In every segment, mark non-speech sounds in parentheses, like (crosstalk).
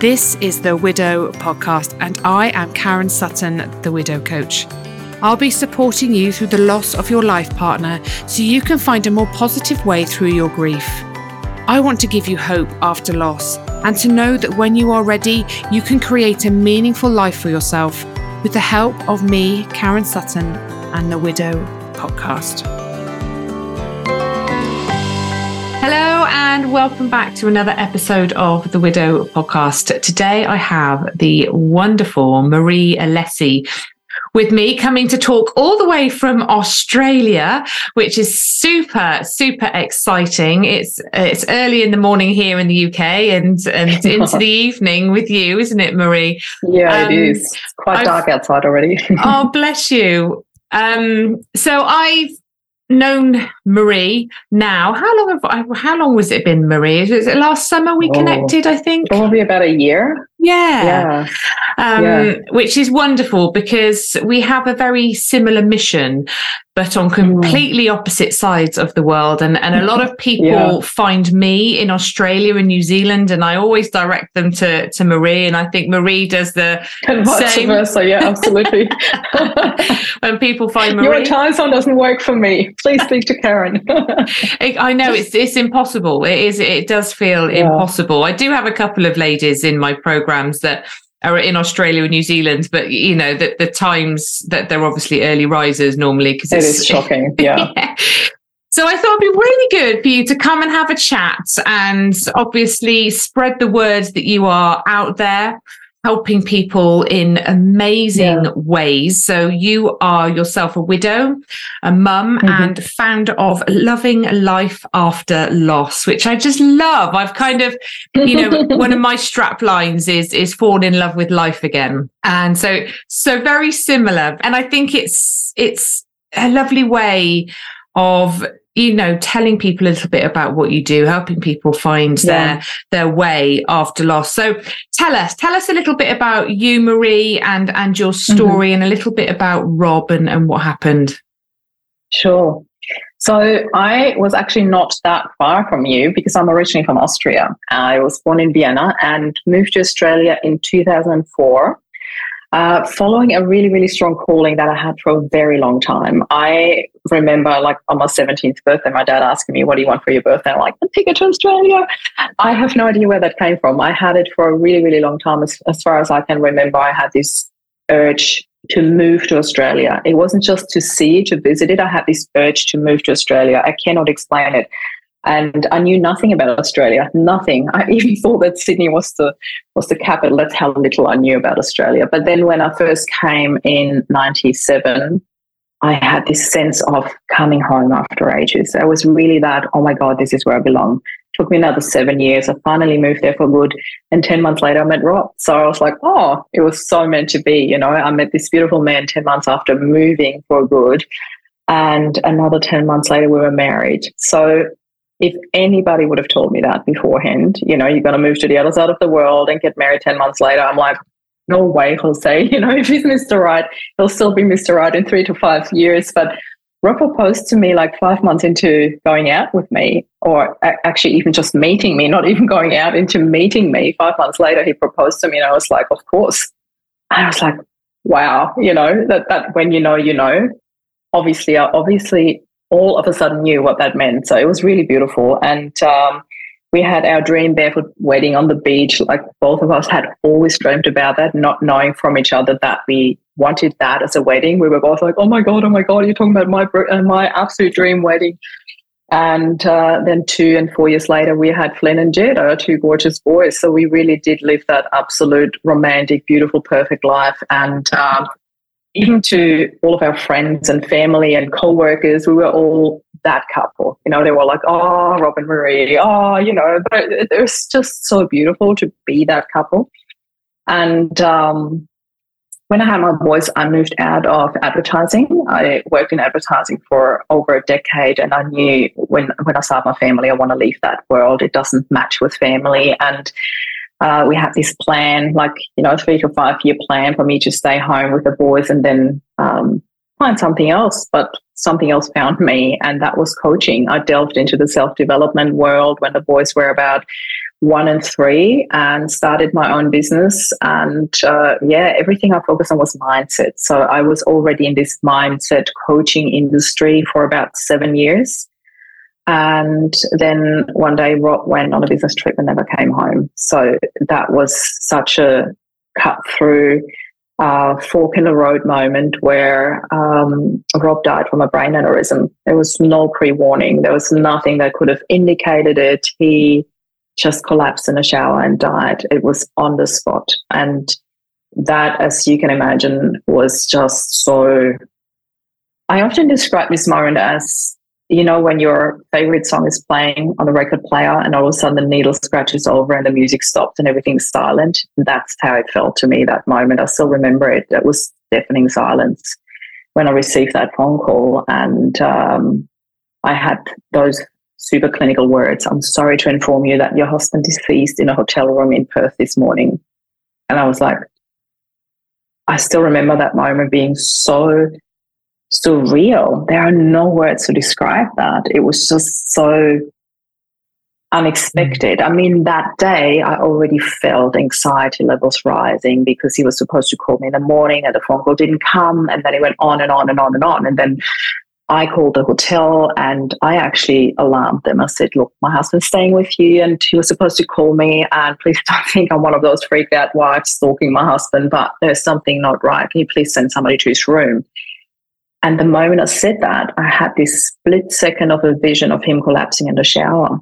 This is the Widow Podcast, and I am Karen Sutton, the Widow Coach. I'll be supporting you through the loss of your life partner so you can find a more positive way through your grief. I want to give you hope after loss and to know that when you are ready, you can create a meaningful life for yourself with the help of me, Karen Sutton, and the Widow Podcast. And welcome back to another episode of the Widow Podcast. Today I have the wonderful Marie Alessi with me coming to talk all the way from Australia, which is super, super exciting. It's it's early in the morning here in the UK and, and into the (laughs) evening with you, isn't it, Marie? Yeah, um, it is. It's quite I've, dark outside already. (laughs) oh, bless you. Um, so I've known Marie now. How long have I, how long was it been, Marie? Is it last summer we oh, connected? I think probably about a year. Yeah, yeah. Um, yeah. which is wonderful because we have a very similar mission, but on completely mm. opposite sides of the world. And and a lot of (laughs) people yeah. find me in Australia and New Zealand, and I always direct them to to Marie. And I think Marie does the (laughs) and same. versa. Yeah, absolutely. (laughs) when people find Marie, your time zone doesn't work for me. Please speak to Karen. I know it's it's impossible. It is. It does feel impossible. I do have a couple of ladies in my programs that are in Australia and New Zealand, but you know that the times that they're obviously early risers normally because it is (laughs) shocking. Yeah. (laughs) yeah. So I thought it'd be really good for you to come and have a chat and obviously spread the word that you are out there helping people in amazing yeah. ways. So you are yourself a widow, a mum, mm-hmm. and founder of Loving Life After Loss, which I just love. I've kind of, you know, one of my (laughs) strap lines is is fall in love with life again. And so so very similar. And I think it's it's a lovely way of you know telling people a little bit about what you do helping people find yeah. their their way after loss so tell us tell us a little bit about you marie and and your mm-hmm. story mm-hmm. and a little bit about rob and and what happened sure so I was actually not that far from you because I'm originally from Austria. I was born in Vienna and moved to Australia in 2004 uh, following a really, really strong calling that I had for a very long time. I remember, like, on my 17th birthday, my dad asking me, What do you want for your birthday? I'm like, A ticket to Australia. I have no idea where that came from. I had it for a really, really long time. As, as far as I can remember, I had this urge to move to Australia. It wasn't just to see, to visit it. I had this urge to move to Australia. I cannot explain it and I knew nothing about Australia, nothing. I (laughs) even thought that Sydney was the was the capital. That's how little I knew about Australia. But then when I first came in '97, I had this sense of coming home after ages. I was really that, oh my God, this is where I belong. It took me another seven years. I finally moved there for good. And 10 months later, I met Rob. So I was like, oh, it was so meant to be. You know, I met this beautiful man 10 months after moving for good. And another 10 months later, we were married. So if anybody would have told me that beforehand, you know, you're going to move to the other side of the world and get married 10 months later, I'm like, no way, Jose. (laughs) You know, if he's Mr. Right, he'll still be Mr. Right in three to five years. But Rob proposed to me like five months into going out with me, or actually even just meeting me, not even going out into meeting me. Five months later, he proposed to me, and I was like, of course. And I was like, wow, you know, that, that when you know, you know. Obviously, uh, obviously, all of a sudden knew what that meant. So it was really beautiful. And um, we had our dream barefoot wedding on the beach. Like both of us had always dreamt about that, not knowing from each other that we wanted that as a wedding. We were both like, "Oh my god, oh my god, you're talking about my uh, my absolute dream wedding." And uh, then two and four years later, we had Flynn and Jed, our two gorgeous boys. So we really did live that absolute romantic, beautiful, perfect life. And um, even to all of our friends and family and co-workers, we were all that couple. You know, they were like, oh, Rob and Marie, oh, you know, but it was just so beautiful to be that couple. And um, when I had my boys, I moved out of advertising. I worked in advertising for over a decade, and I knew when when I started my family, I want to leave that world. It doesn't match with family, and uh, we have this plan, like, you know, three to five year plan for me to stay home with the boys and then um, find something else. But something else found me, and that was coaching. I delved into the self development world when the boys were about one and three and started my own business. And uh, yeah, everything I focused on was mindset. So I was already in this mindset coaching industry for about seven years. And then one day Rob went on a business trip and never came home. So that was such a cut through uh, fork in the road moment where um, Rob died from a brain aneurysm. There was no pre warning, there was nothing that could have indicated it. He just collapsed in a shower and died. It was on the spot. And that, as you can imagine, was just so. I often describe Miss moment as you know, when your favorite song is playing on the record player and all of a sudden the needle scratches over and the music stops and everything's silent. That's how it felt to me that moment. I still remember it. It was deafening silence when I received that phone call. And um, I had those super clinical words I'm sorry to inform you that your husband deceased in a hotel room in Perth this morning. And I was like, I still remember that moment being so surreal. There are no words to describe that. It was just so unexpected. Mm. I mean, that day I already felt anxiety levels rising because he was supposed to call me in the morning and the phone call didn't come. And then it went on and on and on and on. And then I called the hotel and I actually alarmed them. I said, Look, my husband's staying with you and he was supposed to call me. And please (laughs) don't think I'm one of those freaked out wives stalking my husband, but there's something not right. Can you please send somebody to his room? And the moment I said that, I had this split second of a vision of him collapsing in the shower.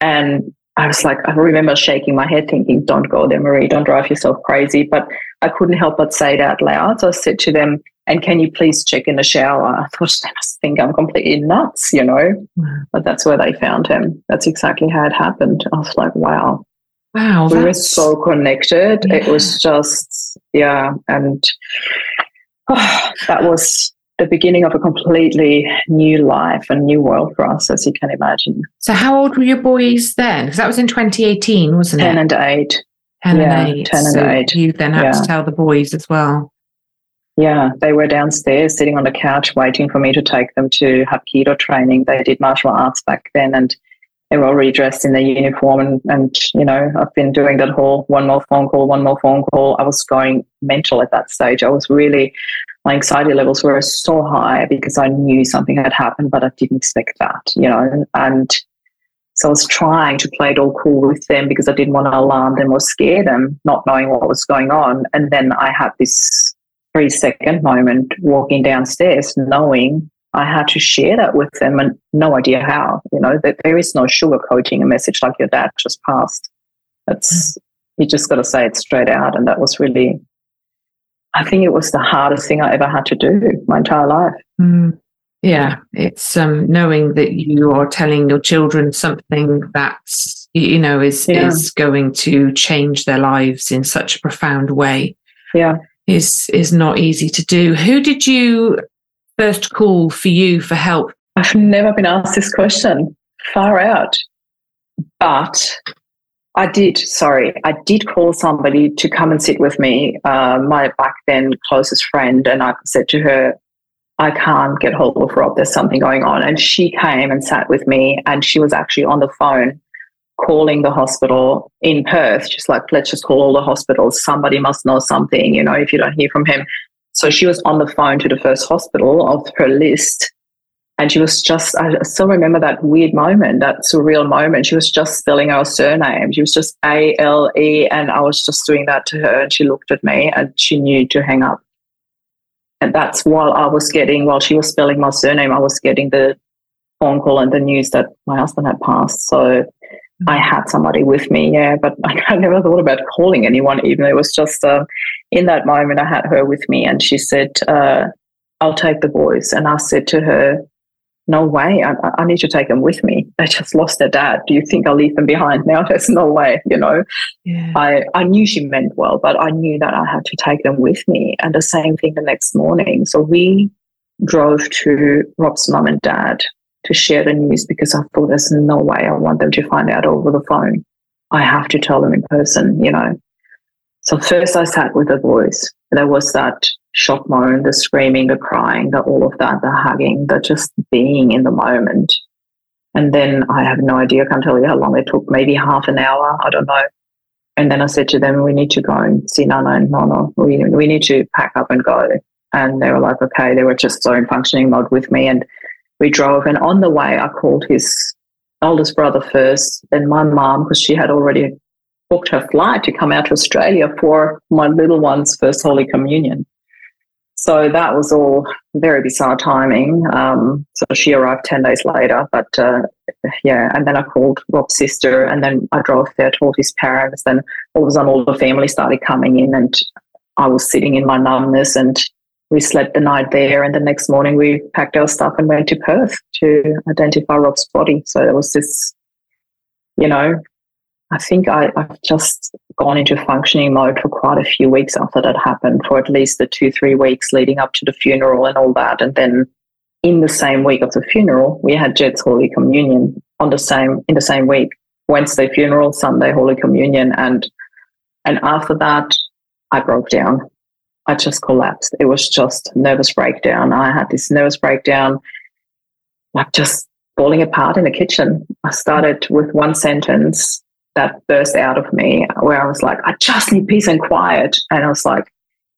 And I was like, I remember shaking my head thinking, don't go there, Marie, don't drive yourself crazy. But I couldn't help but say it out loud. So I said to them, and can you please check in the shower? I thought they must think I'm completely nuts, you know? But that's where they found him. That's exactly how it happened. I was like, wow. Wow. We were so connected. Yeah. It was just, yeah. And oh, (sighs) that was the beginning of a completely new life and new world for us, as you can imagine. So, how old were your boys then? Because that was in 2018, wasn't 10 it? 10 and 8. 10 yeah, and 8. 10 and so 8. You then had yeah. to tell the boys as well. Yeah, they were downstairs sitting on the couch waiting for me to take them to Hapkido training. They did martial arts back then and they were already dressed in their uniform and, and you know i've been doing that whole one more phone call one more phone call. I was going mental at that stage. I was really my anxiety levels were so high because i knew something had happened but i didn't expect that you know and so i was trying to play it all cool with them because i didn't want to alarm them or scare them not knowing what was going on. And then i had this three second moment walking downstairs knowing I had to share that with them and no idea how, you know, that there is no sugarcoating a message like your dad just passed. That's, mm. you just got to say it straight out. And that was really, I think it was the hardest thing I ever had to do my entire life. Mm. Yeah, it's um, knowing that you are telling your children something that's you know is yeah. is going to change their lives in such a profound way. Yeah, is is not easy to do. Who did you first call for you for help? I've never been asked this question. Far out. But I did, sorry, I did call somebody to come and sit with me, uh, my back then closest friend, and I said to her, I can't get hold of Rob, there's something going on. And she came and sat with me, and she was actually on the phone calling the hospital in Perth, just like, let's just call all the hospitals. Somebody must know something, you know, if you don't hear from him. So she was on the phone to the first hospital of her list. And she was just, I still remember that weird moment, that surreal moment. She was just spelling our surname. She was just A L E. And I was just doing that to her. And she looked at me and she knew to hang up. And that's while I was getting, while she was spelling my surname, I was getting the phone call and the news that my husband had passed. So I had somebody with me, yeah, but (laughs) I never thought about calling anyone. Even it was just uh, in that moment, I had her with me, and she said, uh, "I'll take the boys." And I said to her, "No way! I, I, need to take them with me. They just lost their dad. Do you think I'll leave them behind now? (laughs) There's no way." You know, yeah. I I knew she meant well, but I knew that I had to take them with me. And the same thing the next morning. So we drove to Rob's mum and dad to share the news because I thought there's no way I want them to find out over the phone. I have to tell them in person, you know. So first I sat with the boys. There was that shock moan, the screaming, the crying, the all of that, the hugging, the just being in the moment. And then I have no idea, I can't tell you how long it took, maybe half an hour, I don't know. And then I said to them, we need to go and see Nana and Nana. We, we need to pack up and go. And they were like, okay, they were just so in functioning mode with me. And we drove. And on the way, I called his oldest brother first, then my mom, because she had already booked her flight to come out to Australia for my little one's first Holy Communion. So that was all very bizarre timing. Um, so she arrived 10 days later. But uh, yeah, and then I called Rob's sister and then I drove there, told his parents. Then all of a sudden, all the family started coming in and I was sitting in my numbness and we slept the night there. And the next morning, we packed our stuff and went to Perth to identify Rob's body. So it was this, you know, I think I, I've just gone into functioning mode for quite a few weeks after that happened, for at least the two, three weeks leading up to the funeral and all that. And then in the same week of the funeral, we had Jed's Holy Communion on the same in the same week. Wednesday funeral, Sunday Holy Communion, and and after that, I broke down. I just collapsed. It was just nervous breakdown. I had this nervous breakdown, like just falling apart in the kitchen. I started with one sentence that burst out of me where I was like, I just need peace and quiet. And I was like,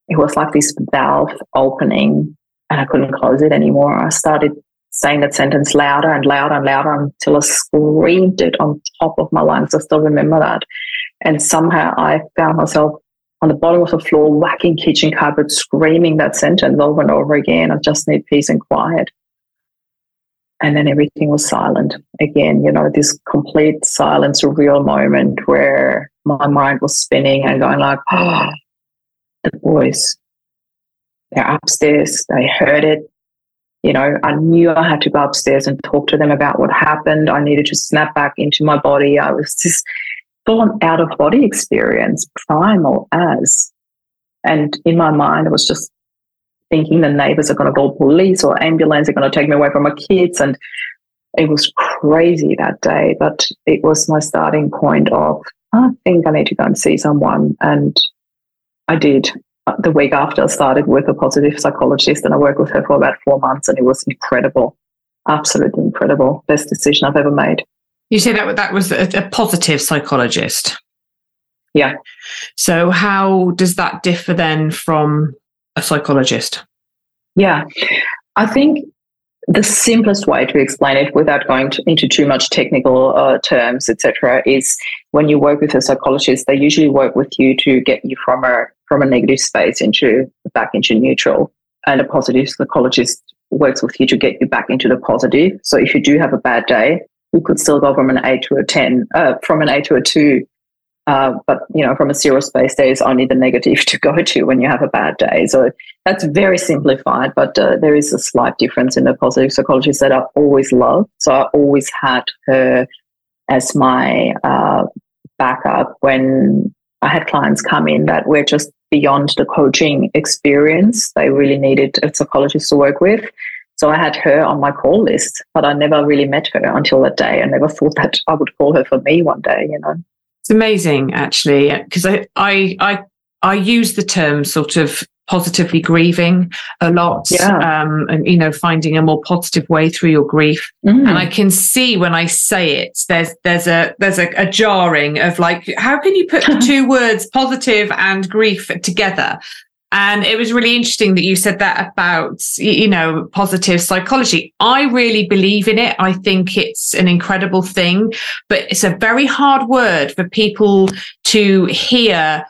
it was like this valve opening and I couldn't close it anymore. I started saying that sentence louder and louder and louder until I screamed it on top of my lungs. I still remember that. And somehow I found myself on the bottom of the floor, whacking kitchen cupboards, screaming that sentence over and over again. I just need peace and quiet. And then everything was silent. Again you know this complete silence a real moment where my mind was spinning and going like oh the boys they're upstairs they heard it. You know i knew i had to go upstairs and talk to them about what happened. I needed to snap back into my body. I was just full out of body experience primal as and in my mind I was just thinking the neighbors are going to call police or ambulance, they're going to take me away from my kids. And it was crazy that day, but it was my starting point of, I think I need to go and see someone. And I did. Uh, the week after, I started with a positive psychologist and I worked with her for about four months and it was incredible. Absolutely incredible. Best decision I've ever made. You say that that was a, a positive psychologist. Yeah. So how does that differ then from a psychologist? Yeah, I think the simplest way to explain it without going to, into too much technical uh, terms, etc., is when you work with a psychologist, they usually work with you to get you from a from a negative space into back into neutral, and a positive psychologist works with you to get you back into the positive. So if you do have a bad day, you could still go from an A to a ten, uh, from an A to a two, uh, but you know, from a zero space, there is only the negative (laughs) to go to when you have a bad day. So that's very simplified, but uh, there is a slight difference in the positive psychologist that I always loved. So I always had her as my uh, backup when I had clients come in that were just beyond the coaching experience. They really needed a psychologist to work with. So I had her on my call list, but I never really met her until that day. I never (laughs) thought that I would call her for me one day, you know. It's amazing, actually, because I, I, I, I use the term sort of positively grieving a lot yeah. um, and you know finding a more positive way through your grief mm. and i can see when i say it there's there's a there's a, a jarring of like how can you put the (laughs) two words positive and grief together and it was really interesting that you said that about, you know, positive psychology. I really believe in it. I think it's an incredible thing, but it's a very hard word for people to hear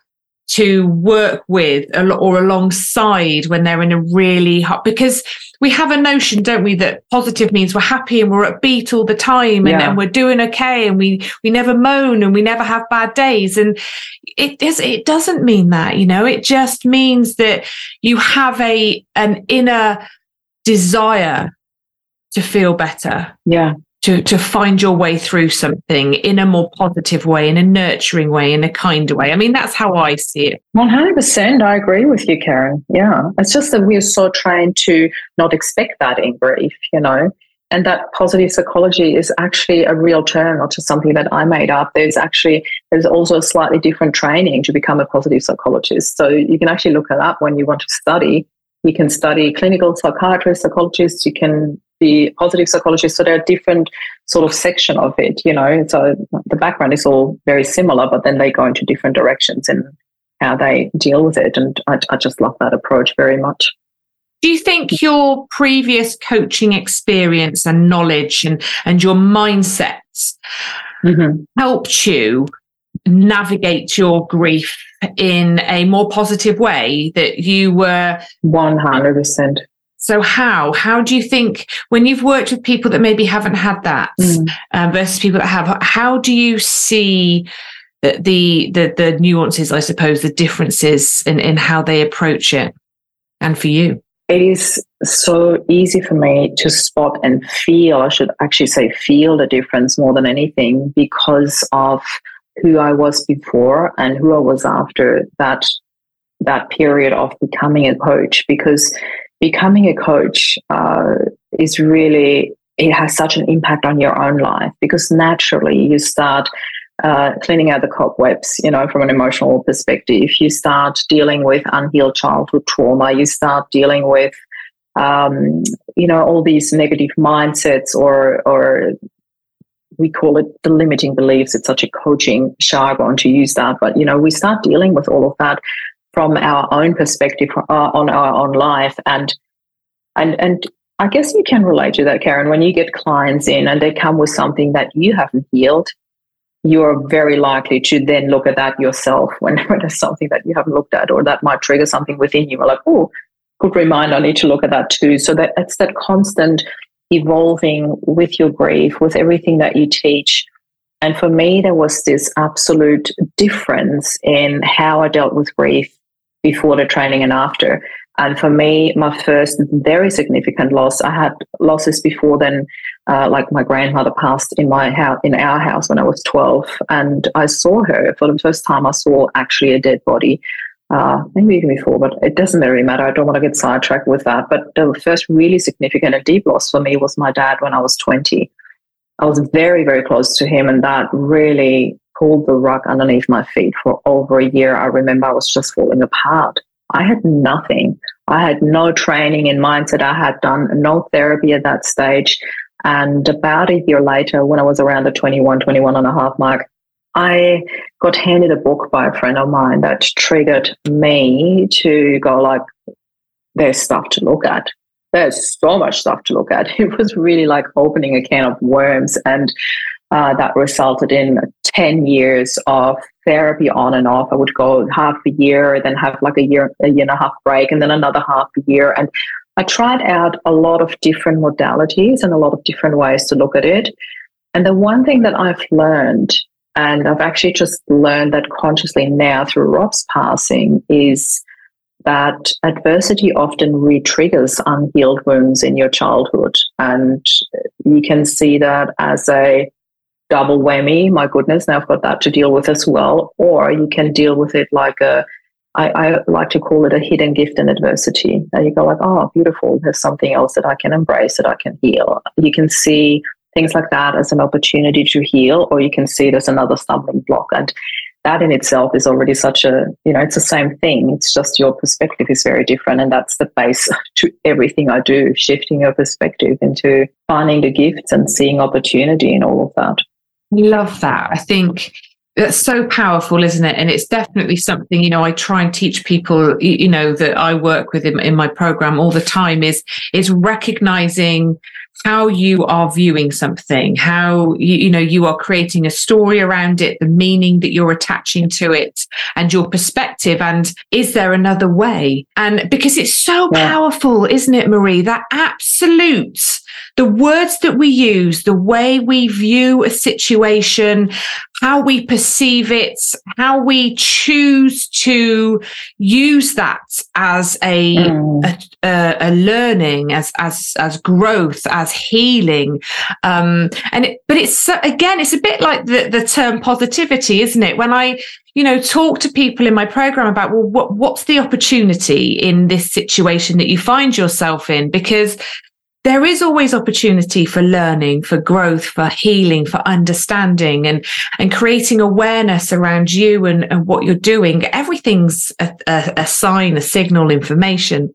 to work with or alongside when they're in a really hot because we have a notion don't we that positive means we're happy and we're upbeat all the time and, yeah. and we're doing okay and we we never moan and we never have bad days. And it it doesn't mean that you know it just means that you have a an inner desire to feel better. Yeah to, to find your way through something in a more positive way, in a nurturing way, in a kinder way. I mean, that's how I see it. 100%. I agree with you, Karen. Yeah. It's just that we're so trained to not expect that in grief, you know. And that positive psychology is actually a real term, not just something that I made up. There's actually there's also a slightly different training to become a positive psychologist. So you can actually look it up when you want to study You can study clinical psychiatrists, psychologists. You can be positive psychologist. So there are different sort of section of it, you know. So the background is all very similar, but then they go into different directions in how they deal with it. And I, I just love that approach very much. Do you think your previous coaching experience and knowledge and, and your mindsets mm-hmm. helped you navigate your grief in a more positive way that you were 100% so how how do you think when you've worked with people that maybe haven't had that mm. uh, versus people that have how do you see the, the the the nuances i suppose the differences in in how they approach it and for you it is so easy for me to spot and feel i should actually say feel the difference more than anything because of who i was before and who i was after that that period of becoming a coach because becoming a coach uh, is really it has such an impact on your own life because naturally you start uh, cleaning out the cobwebs, you know, from an emotional perspective. You start dealing with unhealed childhood trauma. You start dealing with, um, you know, all these negative mindsets or or we call it the limiting beliefs. It's such a coaching jargon to use that, but you know, we start dealing with all of that from our own perspective uh, on our own life and and and I guess you can relate to that, Karen. When you get clients in and they come with something that you haven't healed, you're very likely to then look at that yourself (laughs) when, when there's something that you haven't looked at, or that might trigger something within you. We're like, oh, good reminder, I need to look at that too. So that it's that constant evolving with your grief, with everything that you teach. And for me, there was this absolute difference in how I dealt with grief before the training and after. And for me, my first very significant loss, I had losses before then, uh, like my grandmother passed in my house, in our house when I was 12. And I saw her for the first time, I saw actually a dead body. Uh, maybe even before, but it doesn't really matter. I don't want to get sidetracked with that. But the first really significant and deep loss for me was my dad when I was 20. I was very, very close to him, and that really pulled the rug underneath my feet for over a year. I remember I was just falling apart. I had nothing. I had no training in mindset. I had done no therapy at that stage. And about a year later, when I was around the 21, 21 and a half mark, I got handed a book by a friend of mine that triggered me to go like, there's stuff to look at. There's so much stuff to look at. (laughs) It was really like opening a can of worms. And uh, that resulted in 10 years of therapy on and off. I would go half a year, then have like a year, a year and a half break, and then another half a year. And I tried out a lot of different modalities and a lot of different ways to look at it. And the one thing that I've learned, and I've actually just learned that consciously now through Rob's passing, is that adversity often re-triggers unhealed wounds in your childhood. And you can see that as a double whammy. My goodness, now I've got that to deal with as well. Or you can deal with it like a, I, I like to call it a hidden gift in adversity. And you go like, oh, beautiful. There's something else that I can embrace, that I can heal. You can see things like that as an opportunity to heal, or you can see it as another stumbling block. And that in itself is already such a, you know, it's the same thing. It's just your perspective is very different. And that's the base (laughs) to everything I do, shifting your perspective into finding the gifts and seeing opportunity in all of that. Love that. I think that's so powerful, isn't it? And it's definitely something, you know, I try and teach people, you know, that I work with in, in my program all the time is, is recognizing how you are viewing something, how you, you, know you are creating a story around it, the meaning that you're attaching to it, and your perspective. And is there another way? And because it's so yeah. powerful, isn't it, Marie? That absolute, the words that we use, the way we view a situation, how we perceive it, how we choose to use that as a, mm. a, a, a learning, as as as growth, as healing. Um, and it, but it's again, it's a bit like the the term positivity, isn't it? When I you know talk to people in my program about well, what what's the opportunity in this situation that you find yourself in? Because there is always opportunity for learning, for growth, for healing, for understanding and, and creating awareness around you and, and what you're doing. Everything's a, a, a sign, a signal, information.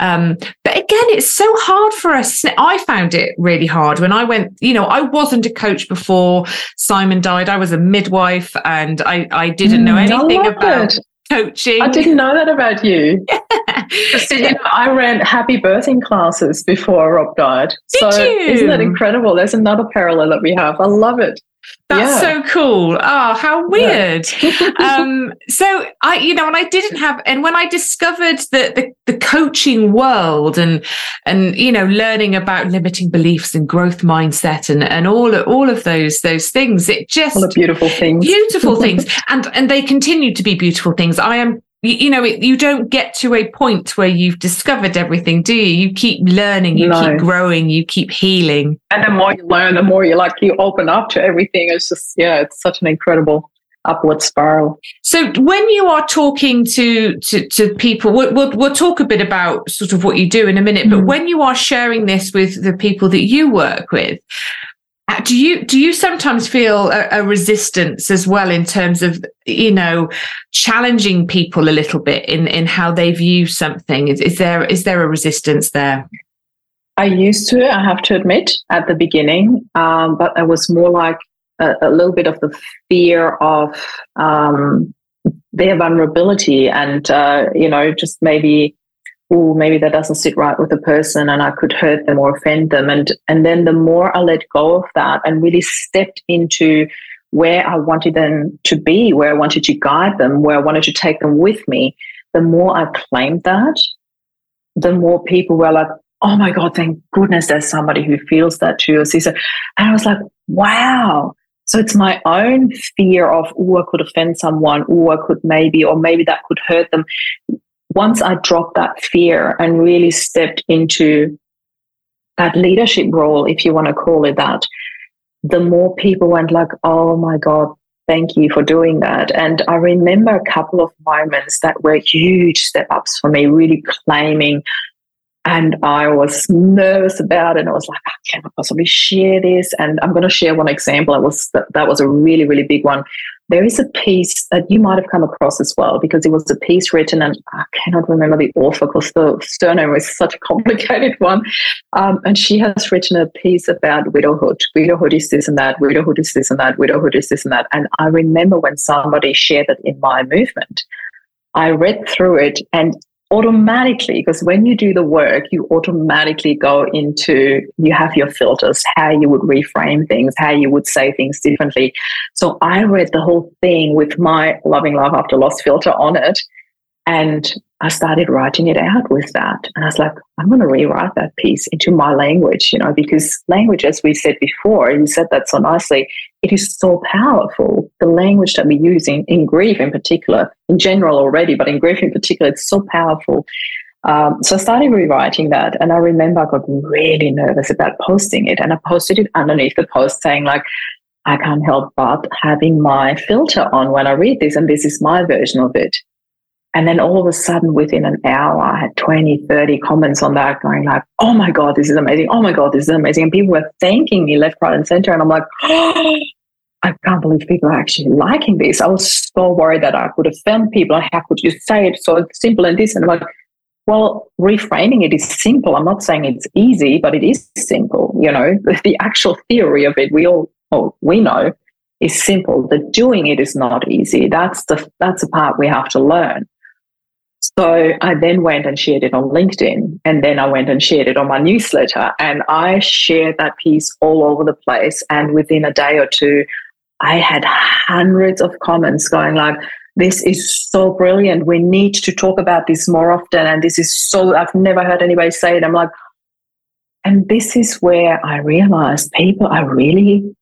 Um, but again, it's so hard for us. I found it really hard when I went, you know, I wasn't a coach before Simon died. I was a midwife and I, I didn't know mm, anything about coaching. I didn't know that about you. (laughs) you know, I ran happy birthing classes before Rob died. Did so you? isn't that incredible? There's another parallel that we have. I love it. That's yeah. so cool. Oh, how weird. Yeah. (laughs) um, so I, you know, and I didn't have, and when I discovered that the, the coaching world and, and, you know, learning about limiting beliefs and growth mindset and, and all, all of those, those things, it just beautiful things, beautiful (laughs) things. And, and they continue to be beautiful things. I am you, know, it, you don't get to a point where you've discovered everything, do you? You keep learning, you no. keep growing, you keep healing. And the more you learn, the more you like you open up to everything. It's just yeah, it's such an incredible upward spiral. So when you are talking to to, to people, we'll, we'll, we'll talk a bit about sort of what you do in a minute. But mm. when you are sharing this with the people that you work with, do you do you sometimes feel a, a, resistance as well in terms of you know challenging people a little bit in in how they view something? Is, is there is there a resistance there? I used to i have to admit at the beginning um, but it was more like a, a, little bit of the fear of um, their vulnerability and uh, you know just maybe oh, maybe that doesn't sit right with the person and I could hurt them or offend them. And, and then the more I let go of that and really stepped into where I wanted them to be, where I wanted to guide them, where I wanted to take them with me, the more I claimed that, the more people were like, oh my God, thank goodness there's somebody who feels that too. And I was like, wow. So it's my own fear of, oh, I could offend someone, oh, I could maybe, or maybe that could hurt them once I dropped that fear and really stepped into that leadership role, if you want to call it that, the more people went like, oh my God, thank you for doing that. And I remember a couple of moments that were huge step ups for me, really claiming. And I was nervous about it. And I was like, I cannot possibly share this. And I'm going to share one example. It was that was a really, really big one there is a piece that you might have come across as well because it was a piece written, and I cannot remember the author because the surname is such a complicated one. Um, and she has written a piece about widowhood. Widowhood is this and that, widowhood is this and that, widowhood is this and that. And I remember when somebody shared it in my movement, I read through it and automatically because when you do the work you automatically go into you have your filters how you would reframe things how you would say things differently. So i read the whole thing with my loving love after loss filter on it and I started writing it out with that. And I was like, I'm going to rewrite that piece into my language, you know, because language, as we said before, you said that so nicely, it is so powerful. The language that we use in, in grief in particular, in general already, but in grief in particular, it's so powerful. Um, so I started rewriting that. And I remember I got really nervous about posting it. And I posted it underneath the post saying, like, I can't help but having my filter on when I read this, and this is my version of it. And then all of a sudden, within an hour, I had 20, 30 comments on that going like, oh my God, this is amazing. Oh my God, this is amazing. And people were thanking me left, right, and center. And I'm like, oh, (gasps) I can't believe people are actually liking this. I was so worried that I could offend people. How could you say it so simple and this? And I'm like, well, reframing it is simple. I'm not saying it's easy, but it is simple. You know, (laughs) the actual theory of it, we all, oh, we know is simple. The doing it is not easy. That's the, that's the part we have to learn. So I then went and shared it on LinkedIn. And then I went and shared it on my newsletter. And I shared that piece all over the place. And within a day or two, I had hundreds of comments going like, this is so brilliant. We need to talk about this more often. And this is so, I've never heard anybody say it. I'm like, and this is where I realized people are really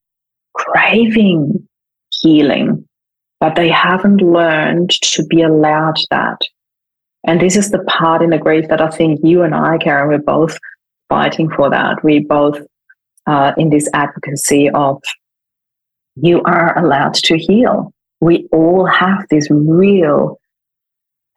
craving healing, but they haven't learned to be allowed that. And this is the part in the grief that I think you and I, Karen, we're both fighting for that. We both uh, in this advocacy of you are allowed to heal. We all have this real,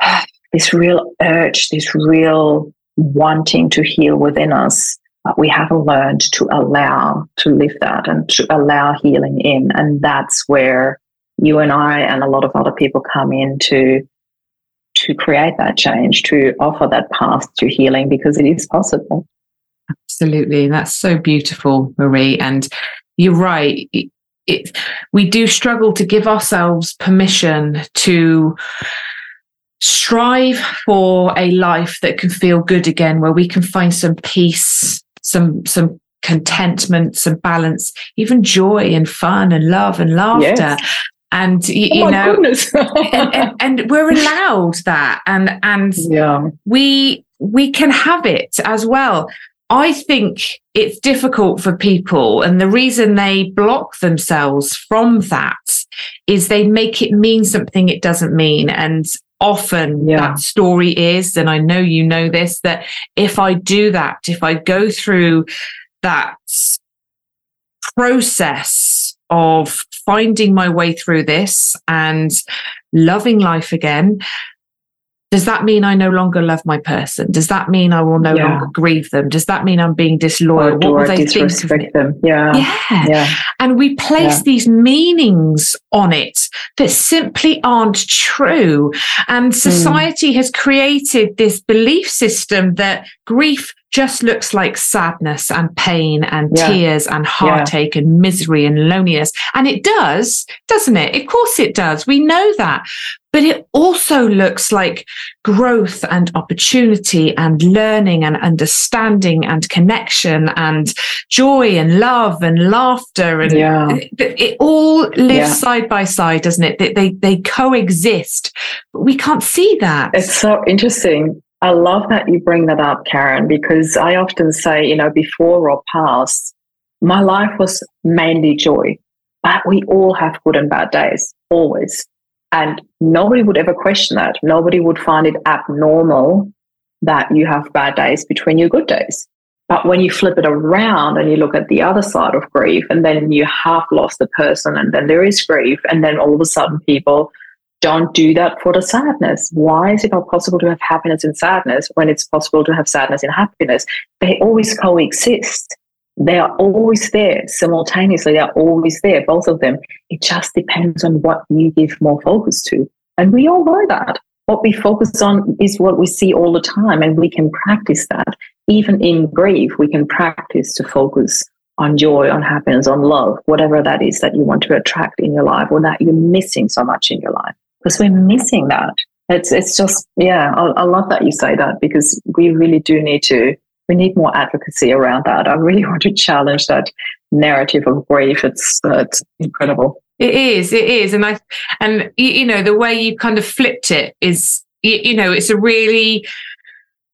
(sighs) this real urge, this real wanting to heal within us. But we haven't learned to allow to live that and to allow healing in. And that's where you and I and a lot of other people come in to to create that change, to offer that path to healing because it is possible. Absolutely. That's so beautiful, Marie. And you're right. It, we do struggle to give ourselves permission to strive for a life that can feel good again, where we can find some peace, some, some contentment, some balance, even joy and fun and love and laughter. Yes. And you, oh you know, and, and, (laughs) and, we're allowed that, and and yeah. we we can have it as well. I think it's difficult for people, and the reason they block themselves from that is they make it mean something it doesn't mean. And often yeah. that story is, and I know you know this, that if I do that, if I go through that process of finding my way through this and loving life again does that mean I no longer love my person? Does that mean I will no yeah. longer grieve them? Does that mean I'm being disloyal? Or what will they think of me? them? Yeah. yeah. yeah. And we place yeah. these meanings on it that simply aren't true. And hmm. society mm. has created this belief system that grief just looks like sadness and pain and yeah. tears and heartache yeah. and misery and loneliness. And it does, doesn't it? Of course it does. We know that. But it also looks like growth and opportunity and learning and understanding and connection and joy and love and laughter. And yeah. it, it, all lives side by side, doesn't it? They, they, they coexist. But we can't see that. It's so interesting I love that you bring that up, Karen, because I often say, you know, before or past, my life was mainly joy, but we all have good and bad days, always. And nobody would ever question that. Nobody would find it abnormal that you have bad days between your good days. But when you flip it around and you look at the other side of grief, and then you have lost the person, and then there is grief, and then all of a sudden people don't do that for the sadness. Why is it not possible to have happiness in sadness when it's possible to have sadness in happiness? They always coexist. They are always there simultaneously. They are always there, both of them. It just depends on what you give more focus to. And we all know that. What we focus on is what we see all the time, and we can practice that. Even in grief, we can practice to focus on joy, on happiness, on love, whatever that is that you want to attract in your life or that you're missing so much in your life because we're missing that. It's it's just yeah. I, I love that you say that because we really do need to. We need more advocacy around that. I really (laughs) want to challenge that narrative of grief. It's uh, it's incredible. It is. It is, and I and you know the way you kind of flipped it is you know it's a really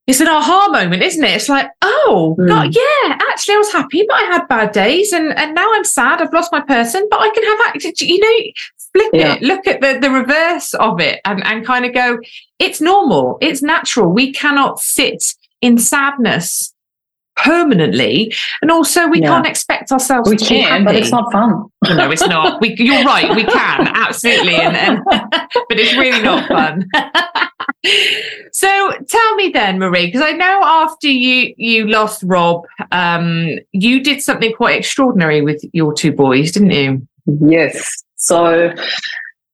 it's an aha moment, isn't it? It's like, oh, mm. God, yeah, actually, I was happy, but I had bad days, and and now I'm sad. I've lost my person, but I can have, you know, flip yeah. it, look at the, the reverse of it and, and kind of go, it's normal, it's natural. We cannot sit in sadness permanently. And also we yeah. can't expect ourselves we to can, but it's not fun. no, it's not. We, you're right, we can, absolutely. And, and (laughs) but it's really not fun. (laughs) so tell me then, Marie, because I know after you you lost Rob, um, you did something quite extraordinary with your two boys, didn't you? Yes. So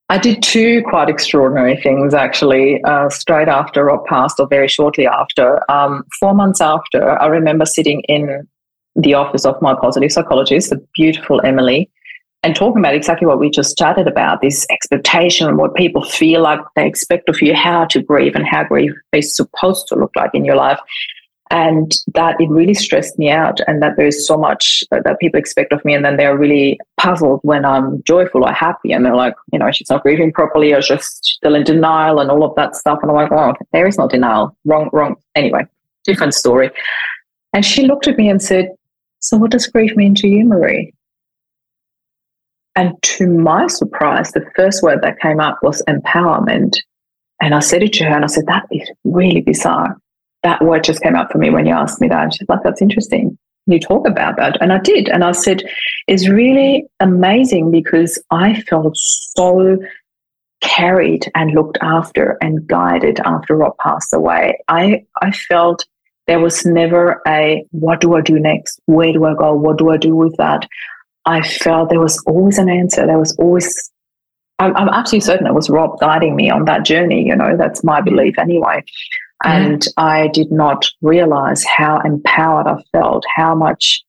I did two quite extraordinary things actually, uh, straight after Rob passed, or very shortly after. Um, four months after, I remember sitting in the office of my positive psychologist, the beautiful Emily, and talking about exactly what we just chatted about this expectation, and what people feel like they expect of you, how to grieve, and how grief is supposed to look like in your life and that it really stressed me out and that there's so much that people expect of me and then they're really puzzled when i'm joyful or happy and they're like you know she's not grieving properly or just still in denial and all of that stuff. And i'm like oh there is no denial. Wrong wrong. Anyway different story. And she looked at me and said so what does grief mean to you marie? And to my surprise the first word that came up was empowerment. And i said it to her and i said that is really bizarre that word just came up for me when you asked me that. She's like, that's interesting. You talk about that. And I did. And I said, it's really amazing because I felt so carried and looked after and guided after Rob passed away. I, I felt there was never a what do I do next? Where do I go? What do I do with that? I felt there was always an answer. There was always I'm, I'm absolutely certain it was Rob guiding me on that journey. You know, that's my belief anyway. Mm-hmm. And I did not realize how empowered I felt, how much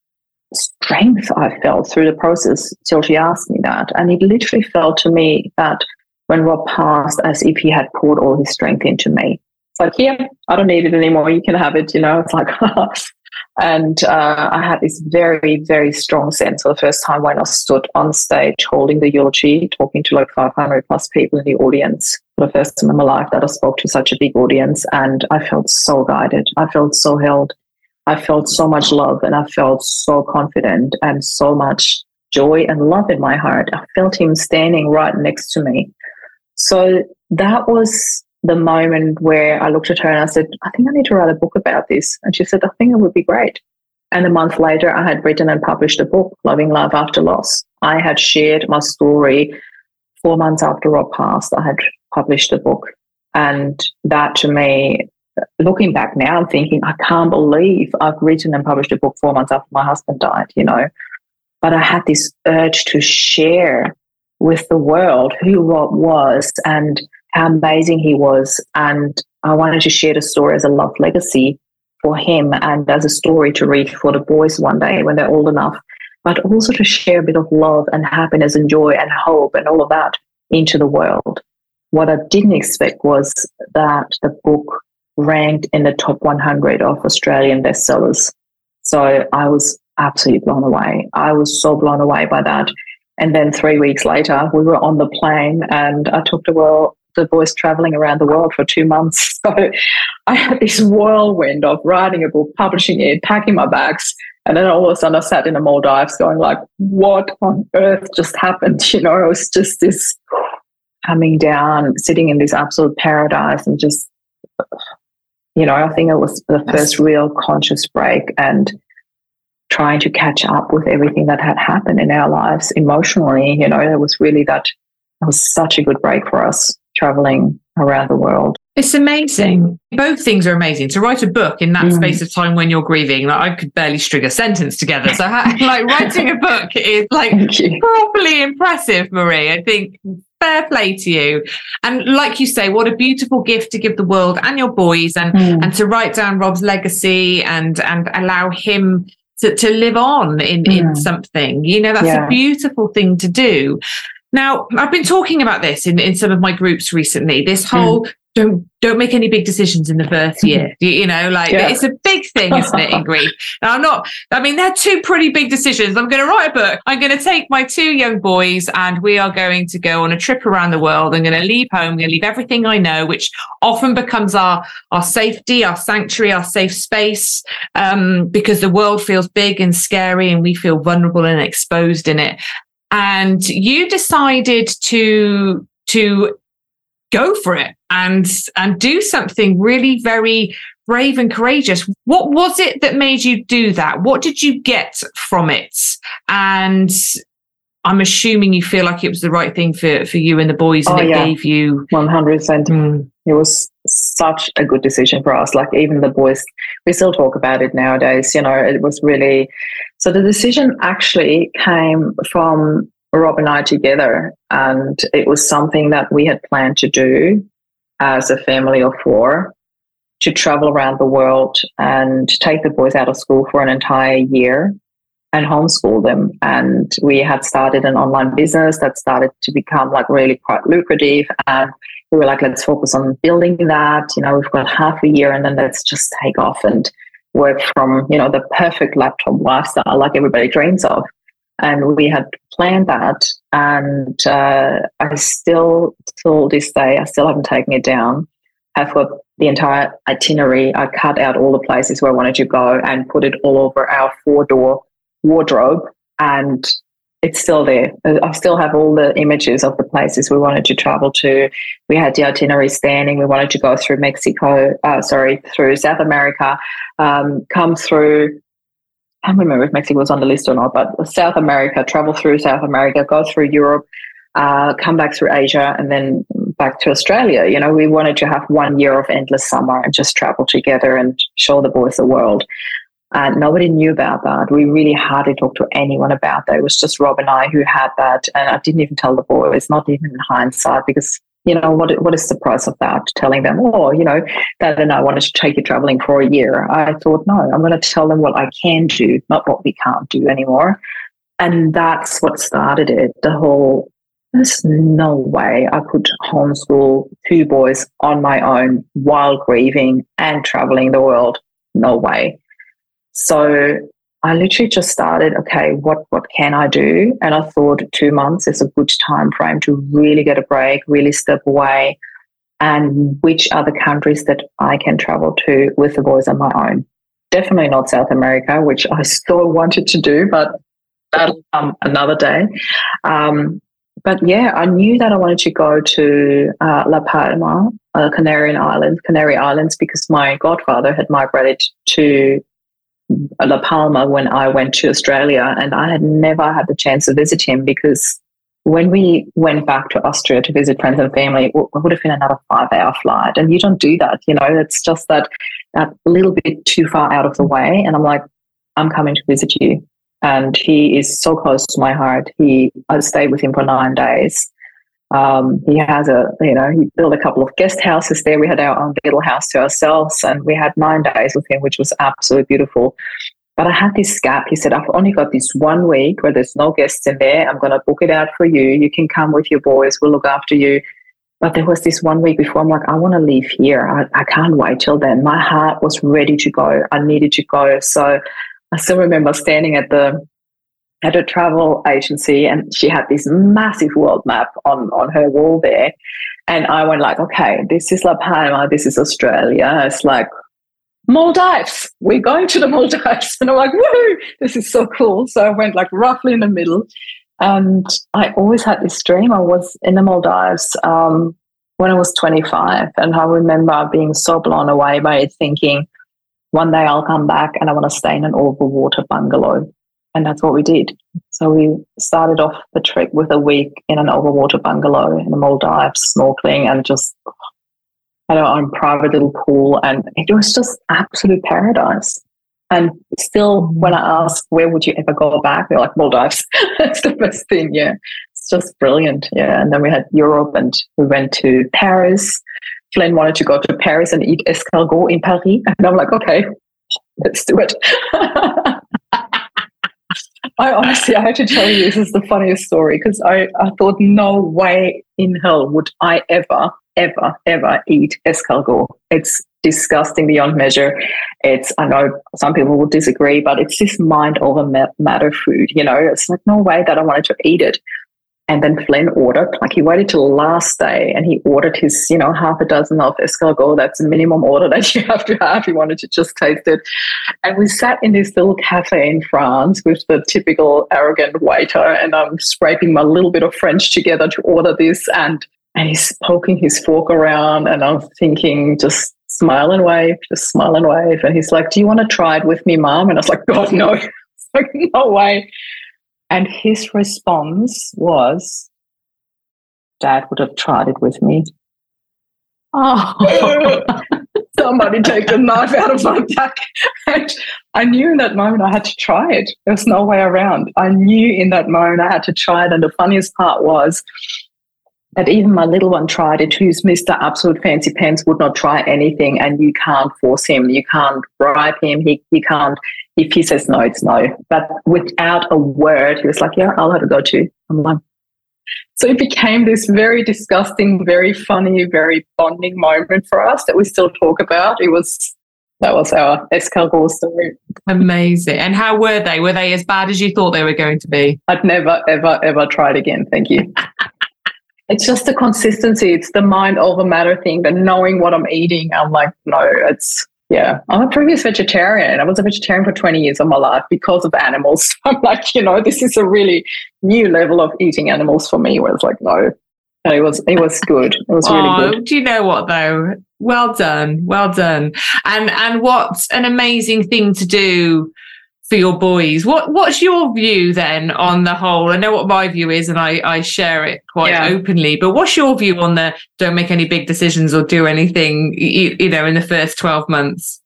strength I felt through the process till she asked me that. And it literally felt to me that when Rob passed, as if he had poured all his strength into me. It's like, yeah, I don't need it anymore. You can have it. You know, it's like, (laughs) And uh, I had this very, very strong sense for the first time when I stood on stage holding the eulogy, talking to like 500 plus people in the audience for the first time in my life that I spoke to such a big audience. And I felt so guided. I felt so held. I felt so much love and I felt so confident and so much joy and love in my heart. I felt him standing right next to me. So that was the moment where I looked at her and I said, I think I need to write a book about this. And she said, I think it would be great. And a month later, I had written and published a book, Loving Life After Loss. I had shared my story four months after Rob passed. I had published a book. And that to me, looking back now, I'm thinking, I can't believe I've written and published a book four months after my husband died, you know. But I had this urge to share with the world who Rob was and how amazing he was. And I wanted to share the story as a love legacy for him and as a story to read for the boys one day when they're old enough, but also to share a bit of love and happiness and joy and hope and all of that into the world. What I didn't expect was that the book ranked in the top 100 of Australian bestsellers. So I was absolutely blown away. I was so blown away by that. And then three weeks later, we were on the plane and I took the world, the boys traveling around the world for two months. (laughs) So I had this whirlwind of writing a book, publishing it, packing my bags. And then all of a sudden I sat in the Maldives going like, what on earth just happened? (laughs) You know, it was just this coming down, sitting in this absolute paradise and just, you know, I think it was the first real conscious break and trying to catch up with everything that had happened in our lives emotionally. You know, it was really that, it was such a good break for us traveling around the world. It's amazing. Both things are amazing. To write a book in that mm. space of time when you're grieving, like I could barely string a sentence together. So, (laughs) like writing a book is like properly impressive, Marie. I think fair play to you. And like you say, what a beautiful gift to give the world and your boys, and mm. and to write down Rob's legacy and and allow him to, to live on in mm. in something. You know, that's yeah. a beautiful thing to do. Now, I've been talking about this in, in some of my groups recently. This hmm. whole mm. don't don't make any big decisions in the first year. You, you know, like yeah. it's a big thing, isn't it, in (laughs) grief? Now, I'm not. I mean, they're two pretty big decisions. I'm going to write a book. I'm going to take my two young boys, and we are going to go on a trip around the world. I'm going to leave home. I'm going to leave everything I know, which often becomes our our safety, our sanctuary, our safe space, um, because the world feels big and scary, and we feel vulnerable and exposed in it and you decided to to go for it and and do something really very brave and courageous. What was it that made you do that? What did you get from it? And i'm assuming you feel like it was the right thing for for you and the boys and oh, it yeah. gave you 100% mm. it was such a good decision for us like even the boys we still talk about it nowadays you know it was really so the decision actually came from Rob and I together, and it was something that we had planned to do as a family of four to travel around the world and take the boys out of school for an entire year and homeschool them. And we had started an online business that started to become like really quite lucrative. And we were like, let's focus on building that. You know, we've got half a year and then let's just take off and work from, you know, the perfect laptop lifestyle like everybody dreams of. And we had planned that. And uh, I still, till this day, I still haven't taken it down. I've got the entire itinerary. I cut out all the places where I wanted to go and put it all over our four door wardrobe. And it's still there. I still have all the images of the places we wanted to travel to. We had the itinerary standing. We wanted to go through Mexico, uh, sorry, through South America, um, come through. I don't remember if Mexico was on the list or not, but South America, travel through South America, go through Europe, uh, come back through Asia, and then back to Australia. You know, we wanted to have one year of endless summer and just travel together and show the boys the world. And nobody knew about that. We really hardly talked to anyone about that. It was just Rob and I who had that. And I didn't even tell the boys, not even in hindsight, because you know what what is the price of that telling them oh you know dad and i wanted to take you traveling for a year i thought no i'm going to tell them what i can do not what we can't do anymore and that's what started it the whole there's no way I could homeschool two boys on my own while grieving and traveling the world. No way. So I literally just started, okay, what what can I do? And I thought two months is a good time frame to really get a break, really step away, and which are the countries that I can travel to with the boys on my own. Definitely not South America, which I still wanted to do, but that'll come another day. Um, but yeah, I knew that I wanted to go to uh, La Palma, uh, Canarian Islands, Canary Islands, because my godfather had migrated to La Palma when I went to Australia, and I had never had the chance to visit him because when we went back to Austria to visit friends and family, it would have been another five-hour flight, and you don't do that. You know, it's just that that little bit too far out of the way. And I'm like, I'm coming to visit you and he is so close to my heart. He I stayed with him for nine days. Um, he has a you know he built a couple of guest houses there. We had our own little house to ourselves, and we had nine days with him, which was absolutely beautiful. But I had this gap. He said, I've only got this one week where there's no guests in there. I'm going to book it out for you. You can come with your boys. We'll look after you. But there was this one week before I'm like, I want to leave here. I, I can't wait till then. My heart was ready to go. I needed to go. So I still remember standing at the at a travel agency and she had this massive world map on on her wall there. And i went like okay this is la palma this is australia. It's like maldives we're going to the (laughs) maldives. And i'm like woohoo this is so cool. So i went like roughly in the middle. And i always had this dream. I was in the maldives um, when i was 25 and i remember being so blown away by it thinking one day I'll come back and I want to stay in an overwater bungalow. And that's what we did. So we started off the trip with a week in an overwater bungalow in the Maldives, snorkeling and just had our own private little pool. And it was just absolute paradise. And still, when I ask, where would you ever go back? They're like, Maldives. (laughs) that's the best thing. Yeah. It's just brilliant. Yeah. And then we had Europe and we went to Paris Flynn wanted to go to Paris and eat escargot in Paris. (laughs) And I'm like, okay, let's do it. (laughs) I honestly, I had to tell you, this is the funniest story because I, I thought, no way in hell would I ever, ever, ever eat escargot. It's disgusting beyond measure. It's, I know some people will disagree, but it's this mind over matter food. You know, it's like, no way that I wanted to eat it. And then Flynn ordered, like he waited till the last day and he ordered his, you know, half a dozen of escargot. That's the minimum order that you have to have. He wanted to just taste it. And we sat in this little cafe in France with the typical arrogant waiter and I'm scraping my little bit of French together to order this. And, and he's poking his fork around and I'm thinking, just smile and wave, just smile and wave. And he's like, do you want to try it with me, mom? And I was like, God, no. (laughs) like, no way. And his response was, Dad would have tried it with me. Oh, (laughs) somebody take the knife out of my back. And I knew in that moment I had to try it. There's no way around. I knew in that moment I had to try it. And the funniest part was that even my little one tried it, who's Mr. Absolute Fancy Pants, would not try anything. And you can't force him. You can't bribe him. He, he can't if he says no, it's no. But without a word, he was like, yeah, I'll have a go too. I'm like, so it became this very disgusting, very funny, very bonding moment for us that we still talk about. It was that was our escargot story. Amazing. And how were they? Were they as bad as you thought they were going to be? I'd never, ever, ever tried again. Thank you. (laughs) it's just the consistency. It's the mind over matter thing, the knowing what I'm eating. I'm like, no, it's yeah, I'm a previous vegetarian. I was a vegetarian for 20 years of my life because of animals. (laughs) I'm like, you know, this is a really new level of eating animals for me. Where it's like, no, and it was it was good. It was really oh, good. Do you know what though? Well done, well done, and and what an amazing thing to do for your boys. What what's your view then on the whole? I know what my view is, and I I share it quite yeah. openly. But what's your view on the don't make any big decisions or do anything you, you know in the first twelve months?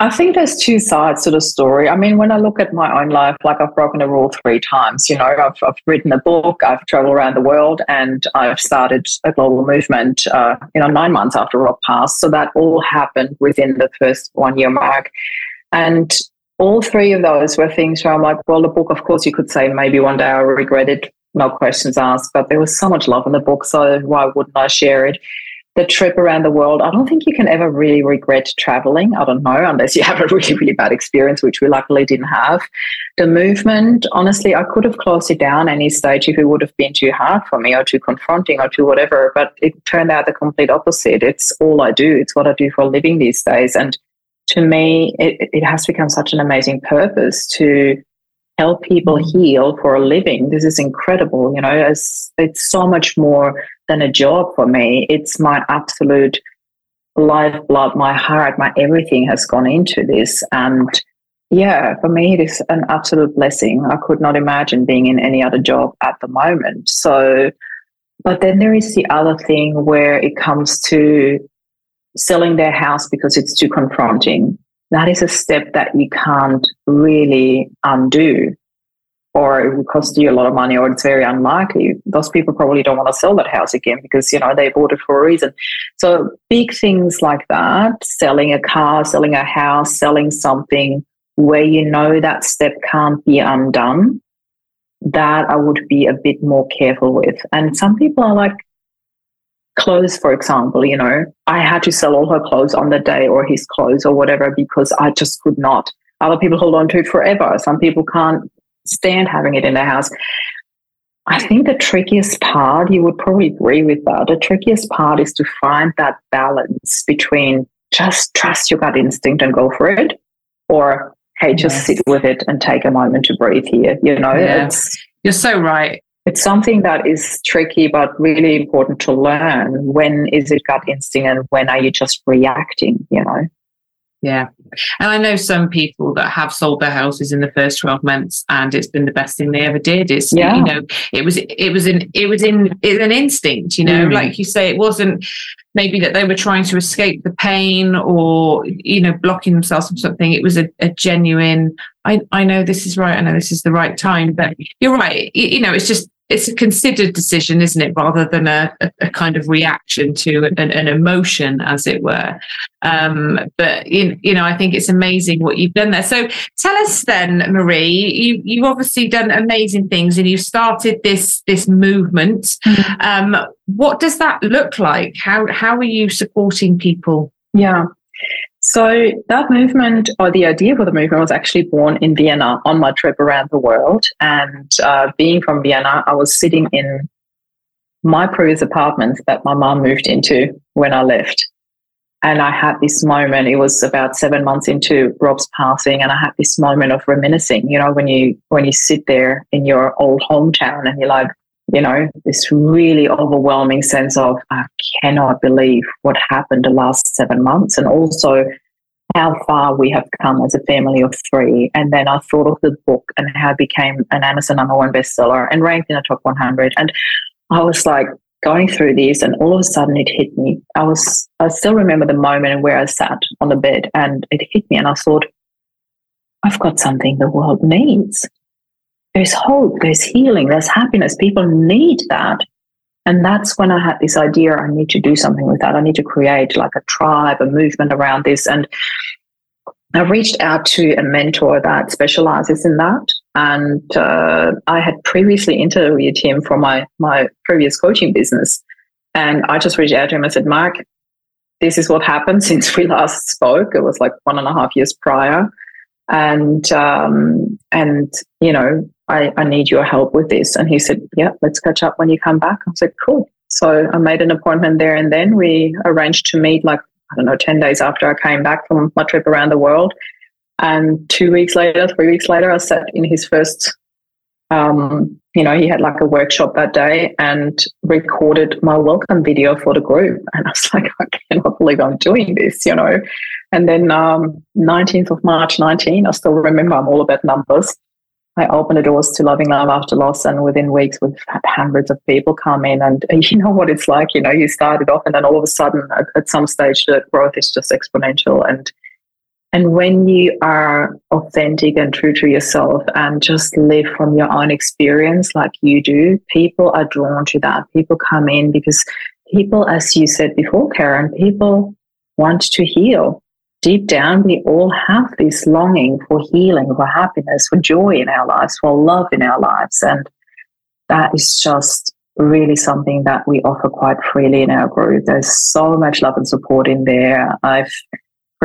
I think there's two sides to the story. I mean, when I look at my own life, like I've broken a rule three times. You know, I've, I've written a book, I've traveled around the world, and I've started a global movement, uh, you know, nine months after Rob passed. So that all happened within the first one year mark. And all three of those were things where I'm like, well, the book, of course, you could say maybe one day I'll regret it, no questions asked, but there was so much love in the book. So why wouldn't I share it? the trip around the world, I don't think you can ever really regret traveling. I don't know, unless you (laughs) have a really, really bad experience, which we luckily didn't have. The movement, honestly, I could have closed it down any stage if it would have been too hard for me or too confronting or too whatever. But it turned out the complete opposite. It's all I do, it's what I do for a living these days. And to me, it, it has become such an amazing purpose to help people mm. heal for a living. This is incredible. You know, it's, it's so much more than a job for me. It's my absolute lifeblood, my heart, my everything has gone into this. And yeah, for me, it is an absolute blessing. I could not imagine being in any other job at the moment. So, but then there is the other thing where it comes to selling their house because it's too confronting. That is a step that you can't really undo or it will cost you a lot of money or it's very unlikely. Those people probably don't want to sell that house again because you know they bought it for a reason. So big things like that selling a car selling a house selling something where you know that step can't be undone that i would be a bit more careful with. And some people are like clothes for example you know i had to sell all her clothes on the day or his clothes or whatever because i just could not other people hold on to it forever some people can't stand having it in their house. I think the trickiest part, you would probably agree with that. The trickiest part is to find that balance between just trust your gut instinct and go for it, or hey, just yes. sit with it and take a moment to breathe here. You know, yeah. you're so right. It's something that is tricky, but really important to learn. When is it gut instinct and when are you just reacting? You know? Yeah. And I know some people that have sold their houses in the first 12 months and it's been the best thing they ever did. It's yeah. you know, it was it was an it was in it's an instinct, you know, mm. like you say, it wasn't maybe that they were trying to escape the pain or, you know, blocking themselves from something. It was a, a genuine, I, I know this is right, I know this is the right time. But you're right. You, you know, it's just it's a considered decision, isn't it, rather than a, a, kind of reaction to an, an emotion, as it were. Um, but you, you know, I think it's amazing what you've done there. So tell us then, Marie, you you've obviously done amazing things, and you started this this movement. Mm-hmm. Um, what does that look like? How how are you supporting people? Yeah. So that movement, or the idea for the movement, was actually born in Vienna on my trip around the world. And uh, being from Vienna, I was sitting in my previous apartment that my mom moved into when I left. And I had this moment, it was about seven months into Rob's passing, and I had this moment of reminiscing, you know, when you when you sit there in your old hometown and you're like, you know, this really overwhelming sense of, I cannot believe what happened the last seven months. And also how far we have come as a family of three. And then I thought of the book and how it became an Amazon number one bestseller and ranked in the top 100. And I was like going through this, and all of a sudden it hit me. I was, I still remember the moment where I sat on the bed and it hit me, and I thought, I've got something the world needs there's hope, there's healing, there's happiness. People need that. And that's when I had this idea I need to do something with that. I need to create like a tribe, a movement around this. And I reached out to a mentor that specializes in that. And uh, I had previously interviewed him for my, my previous coaching business. And I just reached out to him and said, Mark, this is what happened (laughs) since we last spoke. It was like one and a half years prior. And um, and you know, I, I need your help with this. And he said, Yeah, let's catch up when you come back. I said, Cool. So I made an appointment there and then we arranged to meet like, I don't know, 10 days after I came back from my trip around the world. And two weeks later, three weeks later, I sat in his first, um, you know, he had like a workshop that day and recorded my welcome video for the group. (laughs) And I was like, I cannot believe I'm doing this, you know. And then um, 19th of March 19, I still remember I'm all about numbers. I opened the doors to Loving Life After Loss, and within weeks, we've had hundreds of people come in. And (laughs) you know what it's like, you know, you started off, and then all of a sudden, at, at some stage, the growth is just exponential. And And when you are authentic and true to yourself and just live from your own experience like you do, people are drawn to that. People come in because people, as you said before, Karen, people want to heal. Deep down, we all have this longing for healing, for happiness, for joy in our lives, for love in our lives. And that is just really something that we offer quite freely in our group. There's so much love and support in there. I've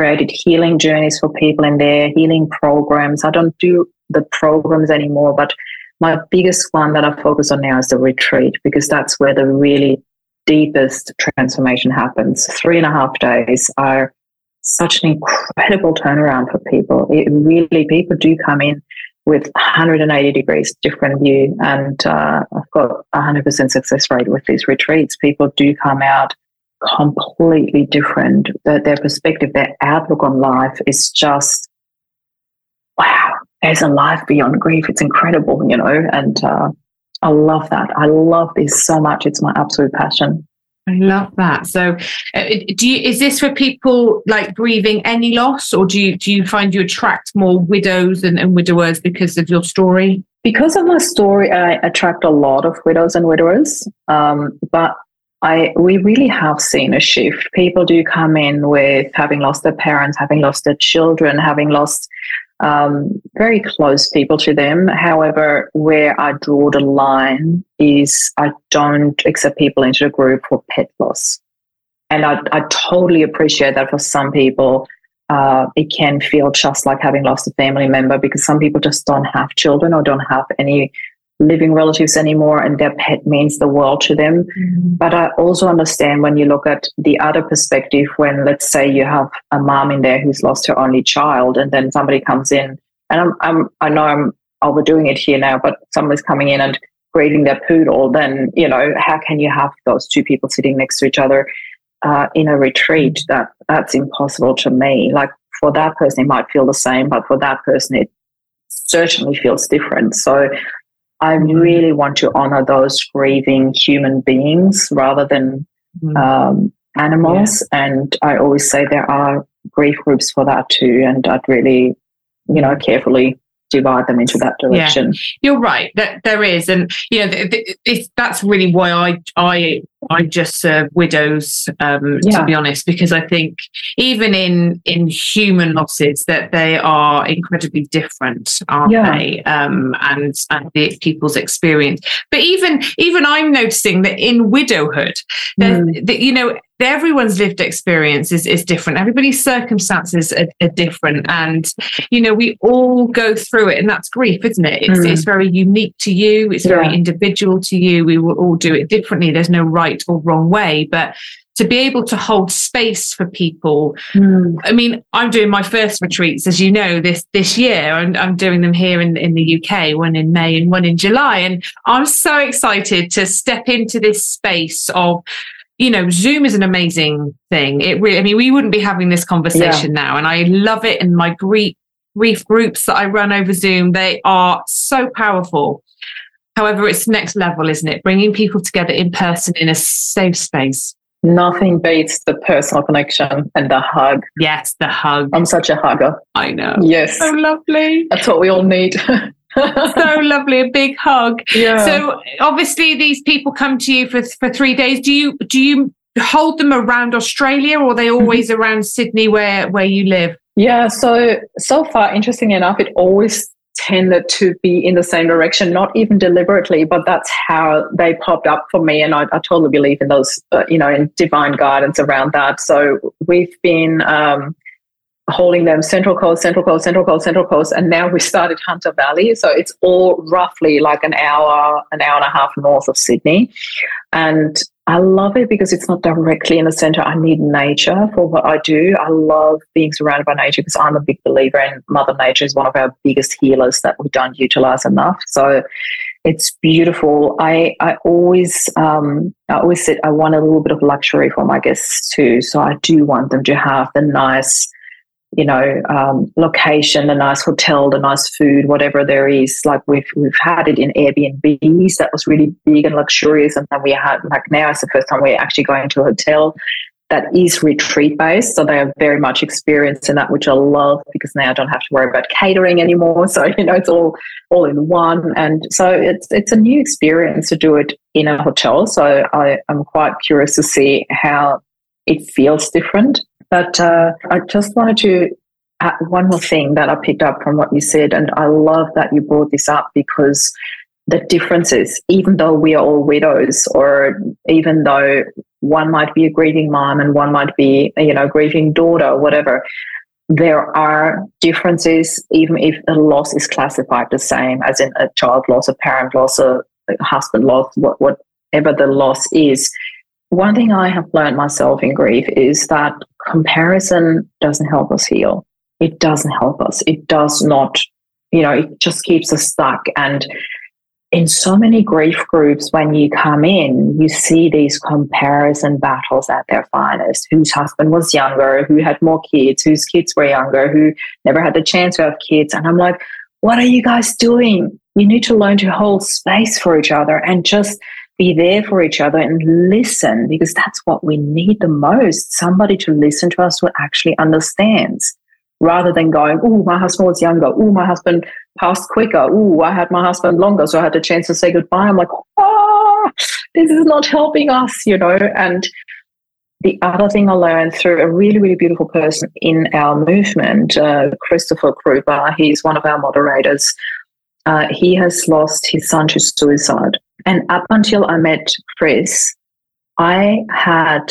created healing journeys for people in their healing programs. I don't do the programs anymore, but my biggest one that I focus on now is the retreat because that's where the really deepest transformation happens. Three and a half days are such an incredible turnaround for people. It really, people do come in with 180 degrees different view. And uh, I've got 100% success rate with these retreats. People do come out completely different. Their, their perspective, their outlook on life is just, wow, there's a life beyond grief. It's incredible, you know, and uh, I love that. I love this so much. It's my absolute passion. I love that. So, uh, do you is this for people like grieving any loss, or do you do you find you attract more widows and, and widowers because of your story? Because of my story, I attract a lot of widows and widowers. Um, but I we really have seen a shift. People do come in with having lost their parents, having lost their children, having lost um, very close people to them. However, where I draw the line is I don't accept people into the group for pet loss. And I, I totally appreciate that for some people, uh, it can feel just like having lost a family member because some people just don't have children or don't have any living relatives anymore and their pet means the world to them. Mm-hmm. But I also understand when you look at the other perspective, when let's say you have a mom in there who's lost her only child and then somebody comes in and I'm, I'm I know I'm overdoing it here now, but somebody's coming in and grieving their poodle, then, you know, how can you have those two people sitting next to each other uh, in a retreat? That that's impossible to me. Like for that person, it might feel the same, but for that person, it certainly feels different. So I really want to honor those grieving human beings rather than mm. um, animals. Yeah. And I always say there are grief groups for that too. And I'd really, you know, carefully divide them into that direction. Yeah, you're right. That there is, and you know, that's really why I I I just serve widows. Um, yeah. To be honest, because I think even in in human losses that they are incredibly different, aren't yeah. they? Um, and and the people's experience. But even even I'm noticing that in widowhood, mm. that you know everyone's lived experience is, is different. Everybody's circumstances are, are, different. And, you know, we all go through it. And that's grief, isn't it? It's, mm. it's very unique to you, it's yeah. very individual to you. We will all do it differently. There's no right or wrong way. But to be able to hold space for people. Mm. I mean, I'm doing my first retreats, as you know, this this year, and I'm doing them here in, in the UK, one in May and one in July. And I'm so excited to step into this space of you know, Zoom is an amazing thing. It really, I mean, we wouldn't be having this conversation yeah. now. And I love it. And my grief, grief groups that I run over Zoom, they are so powerful. However, it's next level, isn't it? Bringing people together in person in a safe space. Nothing beats the personal connection and the hug. Yes, the hug. I'm such a hugger. I know. Yes. So lovely. That's what we all need. (laughs) so lovely, a big hug. Yeah. So obviously these people come to you for for three days. Do you do you hold them around Australia or are they mm-hmm. always mm-hmm. around Sydney where where you live? Yeah, so so far, interesting enough, it always tended to be in the same direction, not even deliberately, but that's how they popped up for me. And I, I totally believe in those, uh, you know, in divine guidance around that. So we've been um, holding them Central Coast, Central Coast, Central Coast, Central Coast, and now we started Hunter Valley. So it's all roughly like an hour, an hour and a half north of Sydney. And I love it because it's not directly in the center. I need nature for what I do. I love being surrounded by nature because I'm a big believer in Mother Nature is one of our biggest healers that we don't utilize enough. So it's beautiful. I I always um, I always said I want a little bit of luxury for my guests too. So I do want them to have the nice you know, um, location, the nice hotel, the nice food, whatever there is. Like we've we've had it in Airbnbs that was really big and luxurious, and then we had like now it's the first time we're actually going to a hotel. that is retreat based. So they are very much experienced in that, which I love because now I don't have to worry about catering anymore. (laughs) So, you know, it's all all in one. And so it's it's a new experience to do it in a hotel. So I, I'm quite curious to see how it feels different. But uh, I just wanted to add one more thing that I picked up from what you said. And I love that you brought this up because the differences, even though we are all widows, or even though one might be a grieving mom and one might be, you know, grieving daughter, whatever, there are differences, even if a loss is classified the same, as in a child loss, a parent loss, a husband loss, what, whatever the loss is. One thing I have learned myself in grief is that comparison doesn't help us heal. It doesn't help us. It does not, you know, it just keeps us stuck. And in so many grief groups, when you come in, you see these comparison battles at their finest. Whose husband was younger, who had more kids, whose kids were younger, who never had the chance to have kids. And I'm like, what are you guys doing? You need to learn to hold space for each other and just be there for each other and listen because that's what we need the most somebody to listen to us who actually understands rather than going, oh, my husband was younger. Oh, my husband passed quicker. Oh, I had my husband longer, so I had a chance to say goodbye. I'm like, oh, this is not helping us, you know. And the other thing I learned through a really, really beautiful person in our movement, uh, Christopher Kruber, he's one of our moderators. Uh, he has lost his son to suicide. And up until I met Chris, I had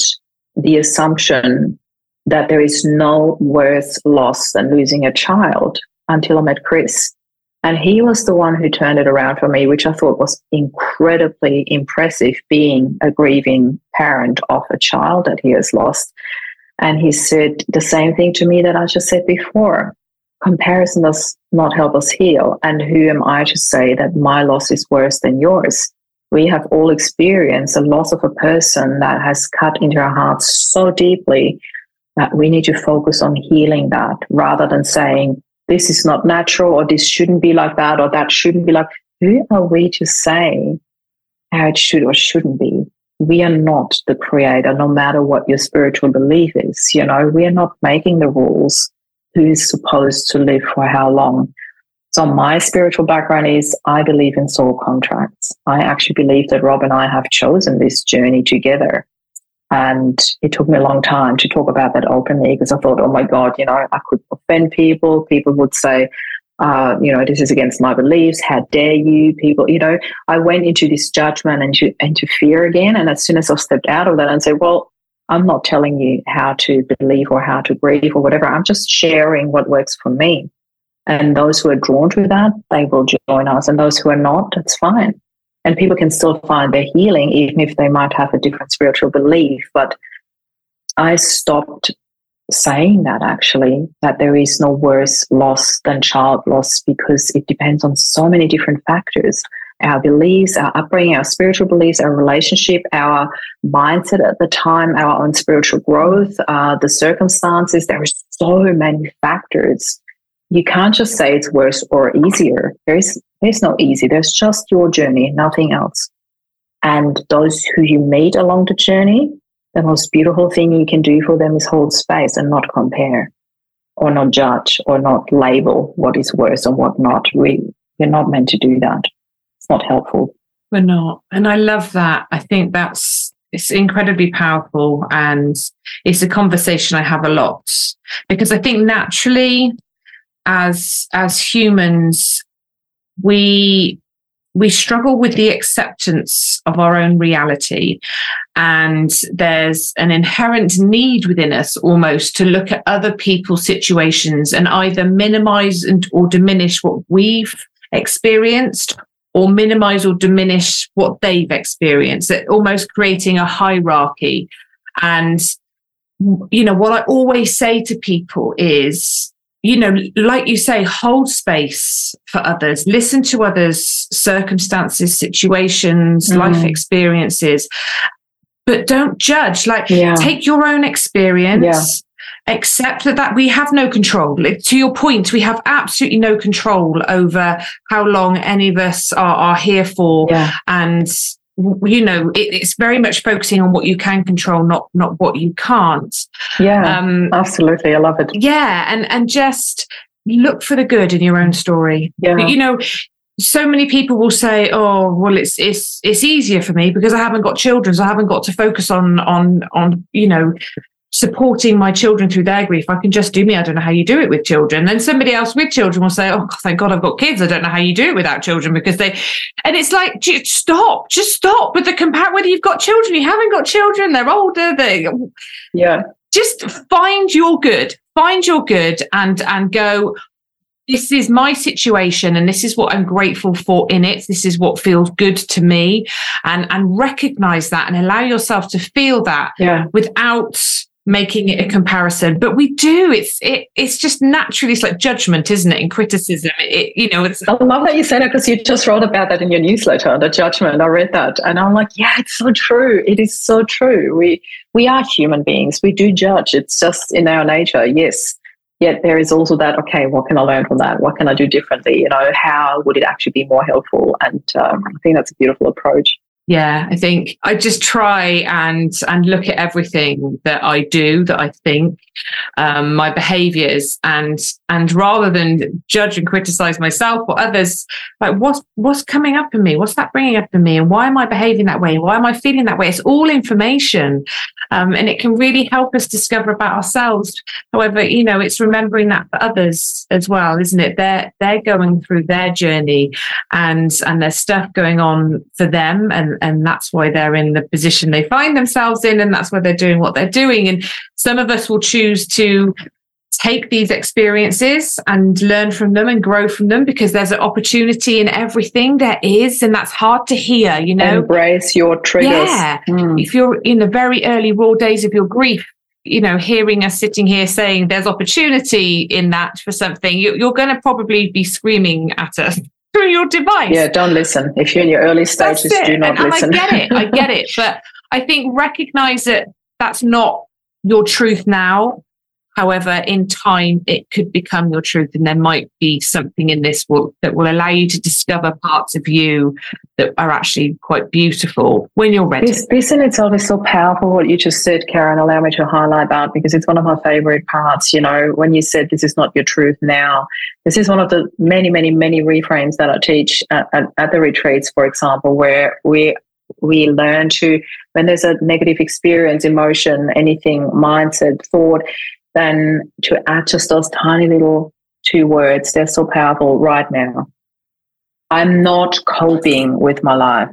the assumption that there is no worse loss than losing a child until I met Chris. And he was the one who turned it around for me, which I thought was incredibly impressive being a grieving parent of a child that he has lost. And he said the same thing to me that I just said before. Comparison does not help us heal. And who am I to say that my loss is worse than yours? We have all experienced the loss of a person that has cut into our hearts so deeply that we need to focus on healing that rather than saying, this is not natural or this shouldn't be like that or that shouldn't be like. Who are we to say how it should or shouldn't be? We are not the creator, no matter what your spiritual belief is. You know, we are not making the rules. Who is supposed to live for how long? So my spiritual background is I believe in soul contracts. I actually believe that Rob and I have chosen this journey together. And it took me a long time to talk about that openly because I thought, oh my God, you know, I could offend people. People would say, uh, you know, this is against my beliefs. How dare you? People, you know, I went into this judgment and into fear again. And as soon as I stepped out of that and said, well, I'm not telling you how to believe or how to grieve or whatever. I'm just sharing what works for me. And those who are drawn to that, they will join us. And those who are not, it's fine. And people can still find their healing even if they might have a different spiritual belief. But i stopped saying that actually that there is no worse loss than child loss because it depends on so many different factors. Our beliefs our upbringing our spiritual beliefs our relationship our mindset at the time our own spiritual growth uh, the circumstances there are so many factors you can't just say it's worse or easier. There's there's no easy. There's just your journey, nothing else. And those who you meet along the journey, the most beautiful thing you can do for them is hold space and not compare or not judge or not label what is worse and what not. We we're not meant to do that. It's not helpful. We're not. And I love that. I think that's it's incredibly powerful and it's a conversation I have a lot because I think naturally as as humans we we struggle with the acceptance of our own reality. And there's an inherent need within us almost to look at other people's situations and either minimize and or diminish what we've experienced or minimize or diminish what they've experienced almost creating a hierarchy. And you know what i always say to people is you know, like you say, hold space for others, listen to others' circumstances, situations, mm. life experiences, but don't judge. Like, yeah. take your own experience. Yeah. Accept that, that we have no control. To your point, we have absolutely no control over how long any of us are, are here for. Yeah. And you know it, it's very much focusing on what you can control not not what you can't. Yeah um absolutely. I love it. Yeah and and just look for the good in your own story. Yeah. You know so many people will say oh well it's it's it's easier for me because i haven't got children so i haven't got to focus on on on you know supporting my children through their grief. I can just do me. I don't know how you do it with children. Then somebody else with children will say, Oh, thank God I've got kids. I don't know how you do it without children because they, and it's like, just stop, just stop with the compare, whether you've got children, you haven't got children, they're older, they, yeah. Just find your good, find your good and, and go, this is my situation and this is what I'm grateful for in it. This is what feels good to me and, and recognize that and allow yourself to feel that yeah. without making it a comparison. But we do it's it, it's just naturally it's like judgment isn't it? In criticism it, you know it's i love that you said it because you just wrote about that in your newsletter the judgment. I read that and i'm like yeah it's so true. It is so true. We we are human beings. We do judge. It's just in our nature. Yes yet there is also that okay what can i learn from that? What can i do differently? You know how would it actually be more helpful? And um, i think that's a beautiful approach yeah i think i just try and and look at everything that i do that i think um, my behaviors and and rather than judge and criticize myself or others like what's what's coming up in me? What's that bringing up in me? And why am i behaving that way? Why am i feeling that way? It's all information um, and it can really help us discover about ourselves. However you know it's remembering that for others as well isn't it? They're they're going through their journey and and there's stuff going on for them and and that's why they're in the position they find themselves in and that's why they're doing what they're doing. And some of us will choose to take these experiences and learn from them and grow from them because there's an opportunity in everything there is and that's hard to hear you know? Embrace your triggers. Yeah. Mm. if you're in the very early raw days of your grief you know hearing us sitting here saying there's opportunity in that for something you, you're going to probably be screaming at us through your device. Yeah don't listen. If you're in your early stages do not and, listen and i get it. I get it. (laughs) But i think recognize that that's not your truth now However, in time, it could become your truth, and there might be something in this will, that will allow you to discover parts of you that are actually quite beautiful when you're ready. This, this in itself is so powerful. What you just said, Karen. Allow me to highlight that because it's one of my favorite parts. You know, when you said this is not your truth now, this is one of the many, many, many reframes that I teach at, at, at the retreats, for example, where we we learn to when there's a negative experience emotion anything mindset thought then to add just those tiny little two words, they're so powerful right now. I'm not coping with my life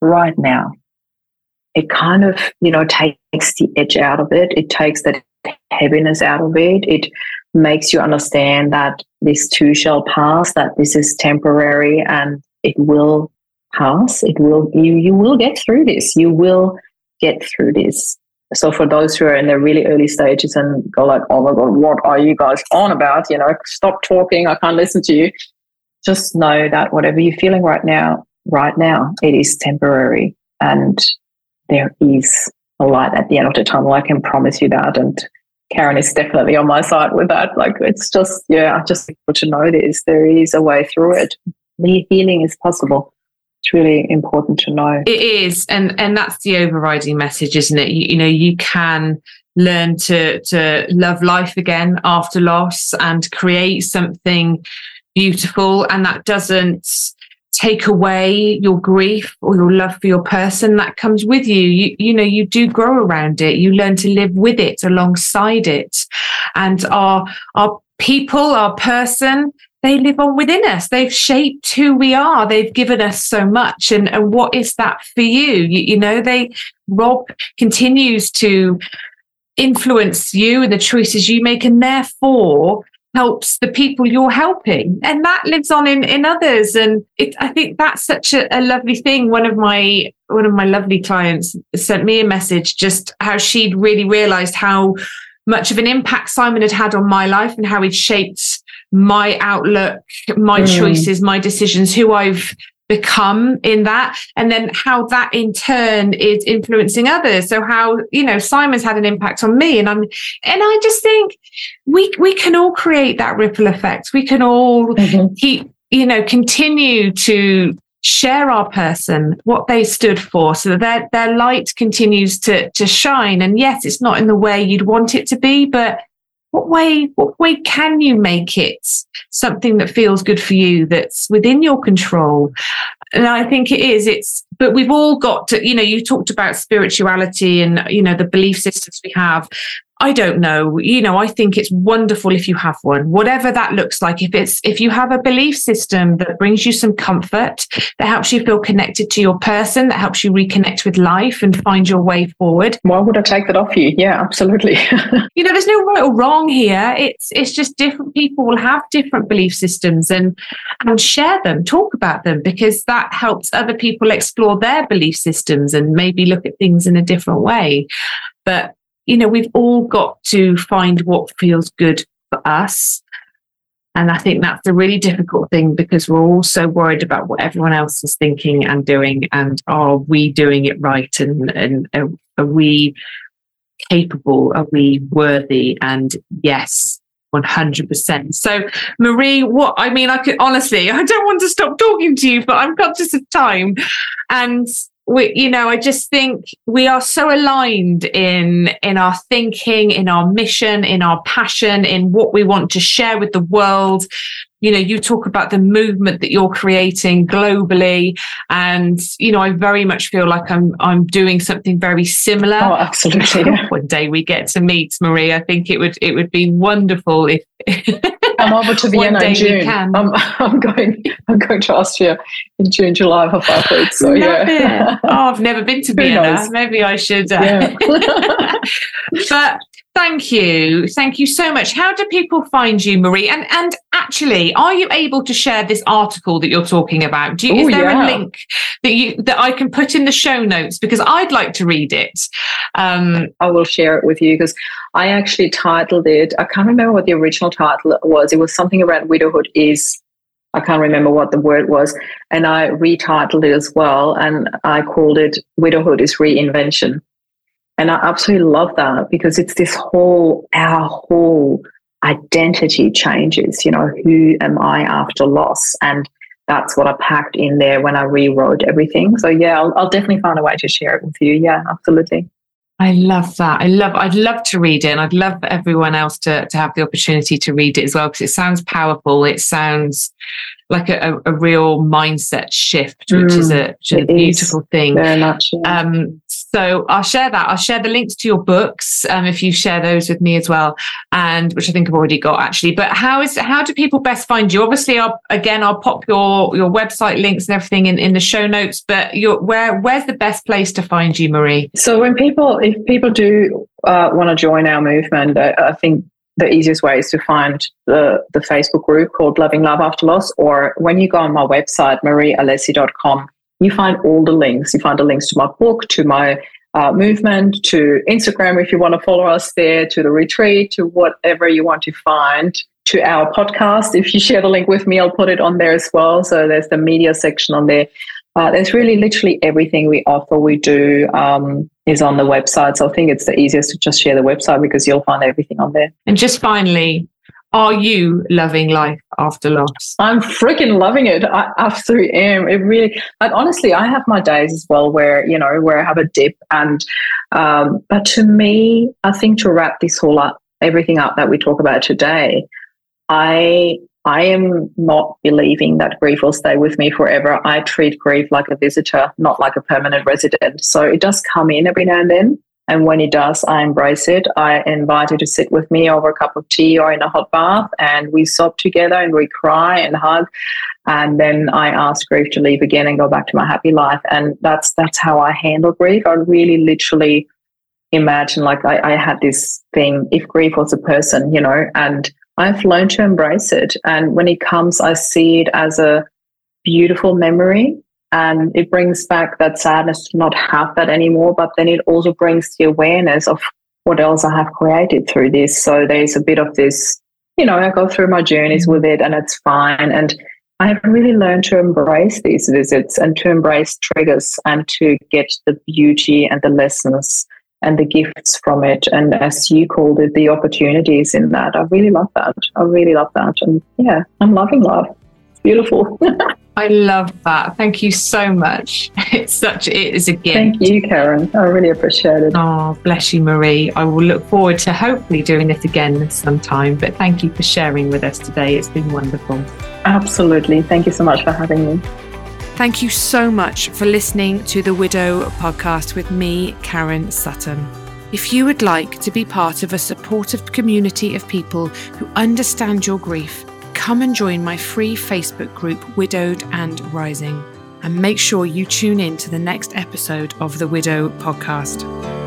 right now. It kind of, you know, takes the edge out of it. It takes that heaviness out of it. It makes you understand that this too shall pass, that this is temporary and it will pass. It will, you, you will get through this. You will get through this. So for those who are in the really early stages and go like, oh my God, what are you guys on about? You know, stop talking. I can't listen to you. Just know that whatever you're feeling right now, right now, it is temporary and there is a light at the end of the tunnel. I can promise you that. And Karen is definitely on my side with that. Like it's just, yeah, I just want to know this. There is a way through it. The healing is possible it's really important to know. It is, and and that's the overriding message, isn't it? You, you know, you can learn to to love life again after loss and create something beautiful, and that doesn't take away your grief or your love for your person that comes with you. You, you know, you do grow around it. You learn to live with it alongside it. And our, our people, our person they live on within us. They've shaped who we are. They've given us so much. And, and what is that for you? you? You know, they, Rob continues to influence you and the choices you make, and therefore helps the people you're helping. And that lives on in, in others. And it, I think that's such a, a lovely thing. One of my, one of my lovely clients sent me a message just how she'd really realized how much of an impact Simon had had on my life and how he'd shaped my outlook, my mm. choices, my decisions, who I've become in that and then how that in turn is influencing others so how you know simon's had an impact on me and i'm and i just think we we can all create that ripple effect we can all mm-hmm. keep you know continue to share our person, what they stood for, so that their, their light continues to, to shine. And yes, it's not in the way you'd want it to be, but what way what way can you make it something that feels good for you that's within your control? And i think it is it's but we've all got to you know you talked about spirituality and you know the belief systems we have I don't know. You know, I think it's wonderful if you have one, whatever that looks like. If it's, if you have a belief system that brings you some comfort, that helps you feel connected to your person, that helps you reconnect with life and find your way forward. Why would I take that off you? Yeah, absolutely. (laughs) you know, there's no right or wrong here. It's, it's just different people will have different belief systems and, and share them, talk about them because that helps other people explore their belief systems and maybe look at things in a different way. But you know, we've all got to find what feels good for us. And I think that's a really difficult thing because we're all so worried about what everyone else is thinking and doing. And are we doing it right? And, and are, are we capable? Are we worthy? And yes, 100%. So, Marie, what I mean, I could honestly, (laughs) I don't want to stop talking to you, but I'm conscious of time. And we you know i just think we are so aligned in in our thinking in our mission in our passion in what we want to share with the world. You know you talk about the movement that you're creating globally and you know i very much feel like i'm i'm doing something very similar. Oh absolutely (laughs) one day we get to meet marie. I think it would it would be wonderful if (laughs) I'm over to Vienna in June. I'm, (laughs) I'm going. I'm going to Austria in June, July for five weeks. So Love yeah. It. Oh, I've (laughs) never been to Vienna. Maybe I should. Uh, yeah. (laughs) but Thank you. Thank you so much. How do people find you, Marie? And and actually, are you able to share this article that you're talking about? Do you, Ooh, is there yeah. a link that you that I can put in the show notes because I'd like to read it? Um, I will share it with you because I actually titled it. I can't remember what the original title was. It was something around widowhood is I can't remember what the word was. And I retitled it as well. And I called it Widowhood is Reinvention. And I absolutely love that because it's this whole, our whole identity changes. You know, who am I after loss? And that's what I packed in there when I rewrote everything. So yeah, I'll, I'll definitely find a way to share it with you. Yeah, absolutely. I love that. I love. I'd love to read it, and I'd love for everyone else to to have the opportunity to read it as well because it sounds powerful. It sounds like a, a real mindset shift, which mm, is a, which is a beautiful is. thing. Very much. Yeah. Um, so I'll share that. I'll share the links to your books um, if you share those with me as well, and which I think I've already got actually. But how is how do people best find you? Obviously, I'll again I'll pop your your website links and everything in, in the show notes. But your where where's the best place to find you, Marie? So when people if people do uh, want to join our movement, I, I think the easiest way is to find the, the Facebook group called Loving Love After Loss, or when you go on my website, mariealessi.com, you find all the links. You find the links to my book, to my uh, movement, to Instagram if you want to follow us there, to the retreat, to whatever you want to find, to our podcast. If you share the link with me, I'll put it on there as well. So there's the media section on there. Uh, there's really literally everything we offer, we do um, is on the website. So I think it's the easiest to just share the website because you'll find everything on there. And just finally, are you loving life after loss? I'm freaking loving it. I absolutely am. It really, like, honestly, I have my days as well where, you know, where I have a dip. And, um, but to me, I think to wrap this whole up, everything up that we talk about today, I I am not believing that grief will stay with me forever. I treat grief like a visitor, not like a permanent resident. So it does come in every now and then. And when it does, I embrace it. I invite you to sit with me over a cup of tea or in a hot bath, and we sob together and we cry and hug. And then I ask grief to leave again and go back to my happy life. And that's that's how I handle grief. I really literally imagine like I, I had this thing, if grief was a person, you know, and I've learned to embrace it. And when it comes, I see it as a beautiful memory. And it brings back that sadness to not have that anymore. But then it also brings the awareness of what else I have created through this. So there's a bit of this, you know, I go through my journeys with it and it's fine. And I have really learned to embrace these visits and to embrace triggers and to get the beauty and the lessons and the gifts from it. And as you called it, the opportunities in that. I really love that. I really love that. And yeah, I'm loving love. It's beautiful. (laughs) I love that. Thank you so much. (laughs) It's such it is a gift. Thank you, Karen. I really appreciate it. Oh, bless you, Marie. I will look forward to hopefully doing it again sometime. But thank you for sharing with us today. It's been wonderful. Absolutely. Thank you so much for having me. Thank you so much for listening to the Widow podcast with me, Karen Sutton. If you would like to be part of a supportive community of people who understand your grief, come and join my free Facebook group, Widowed and Rising. And make sure you tune in to the next episode of the Widow podcast.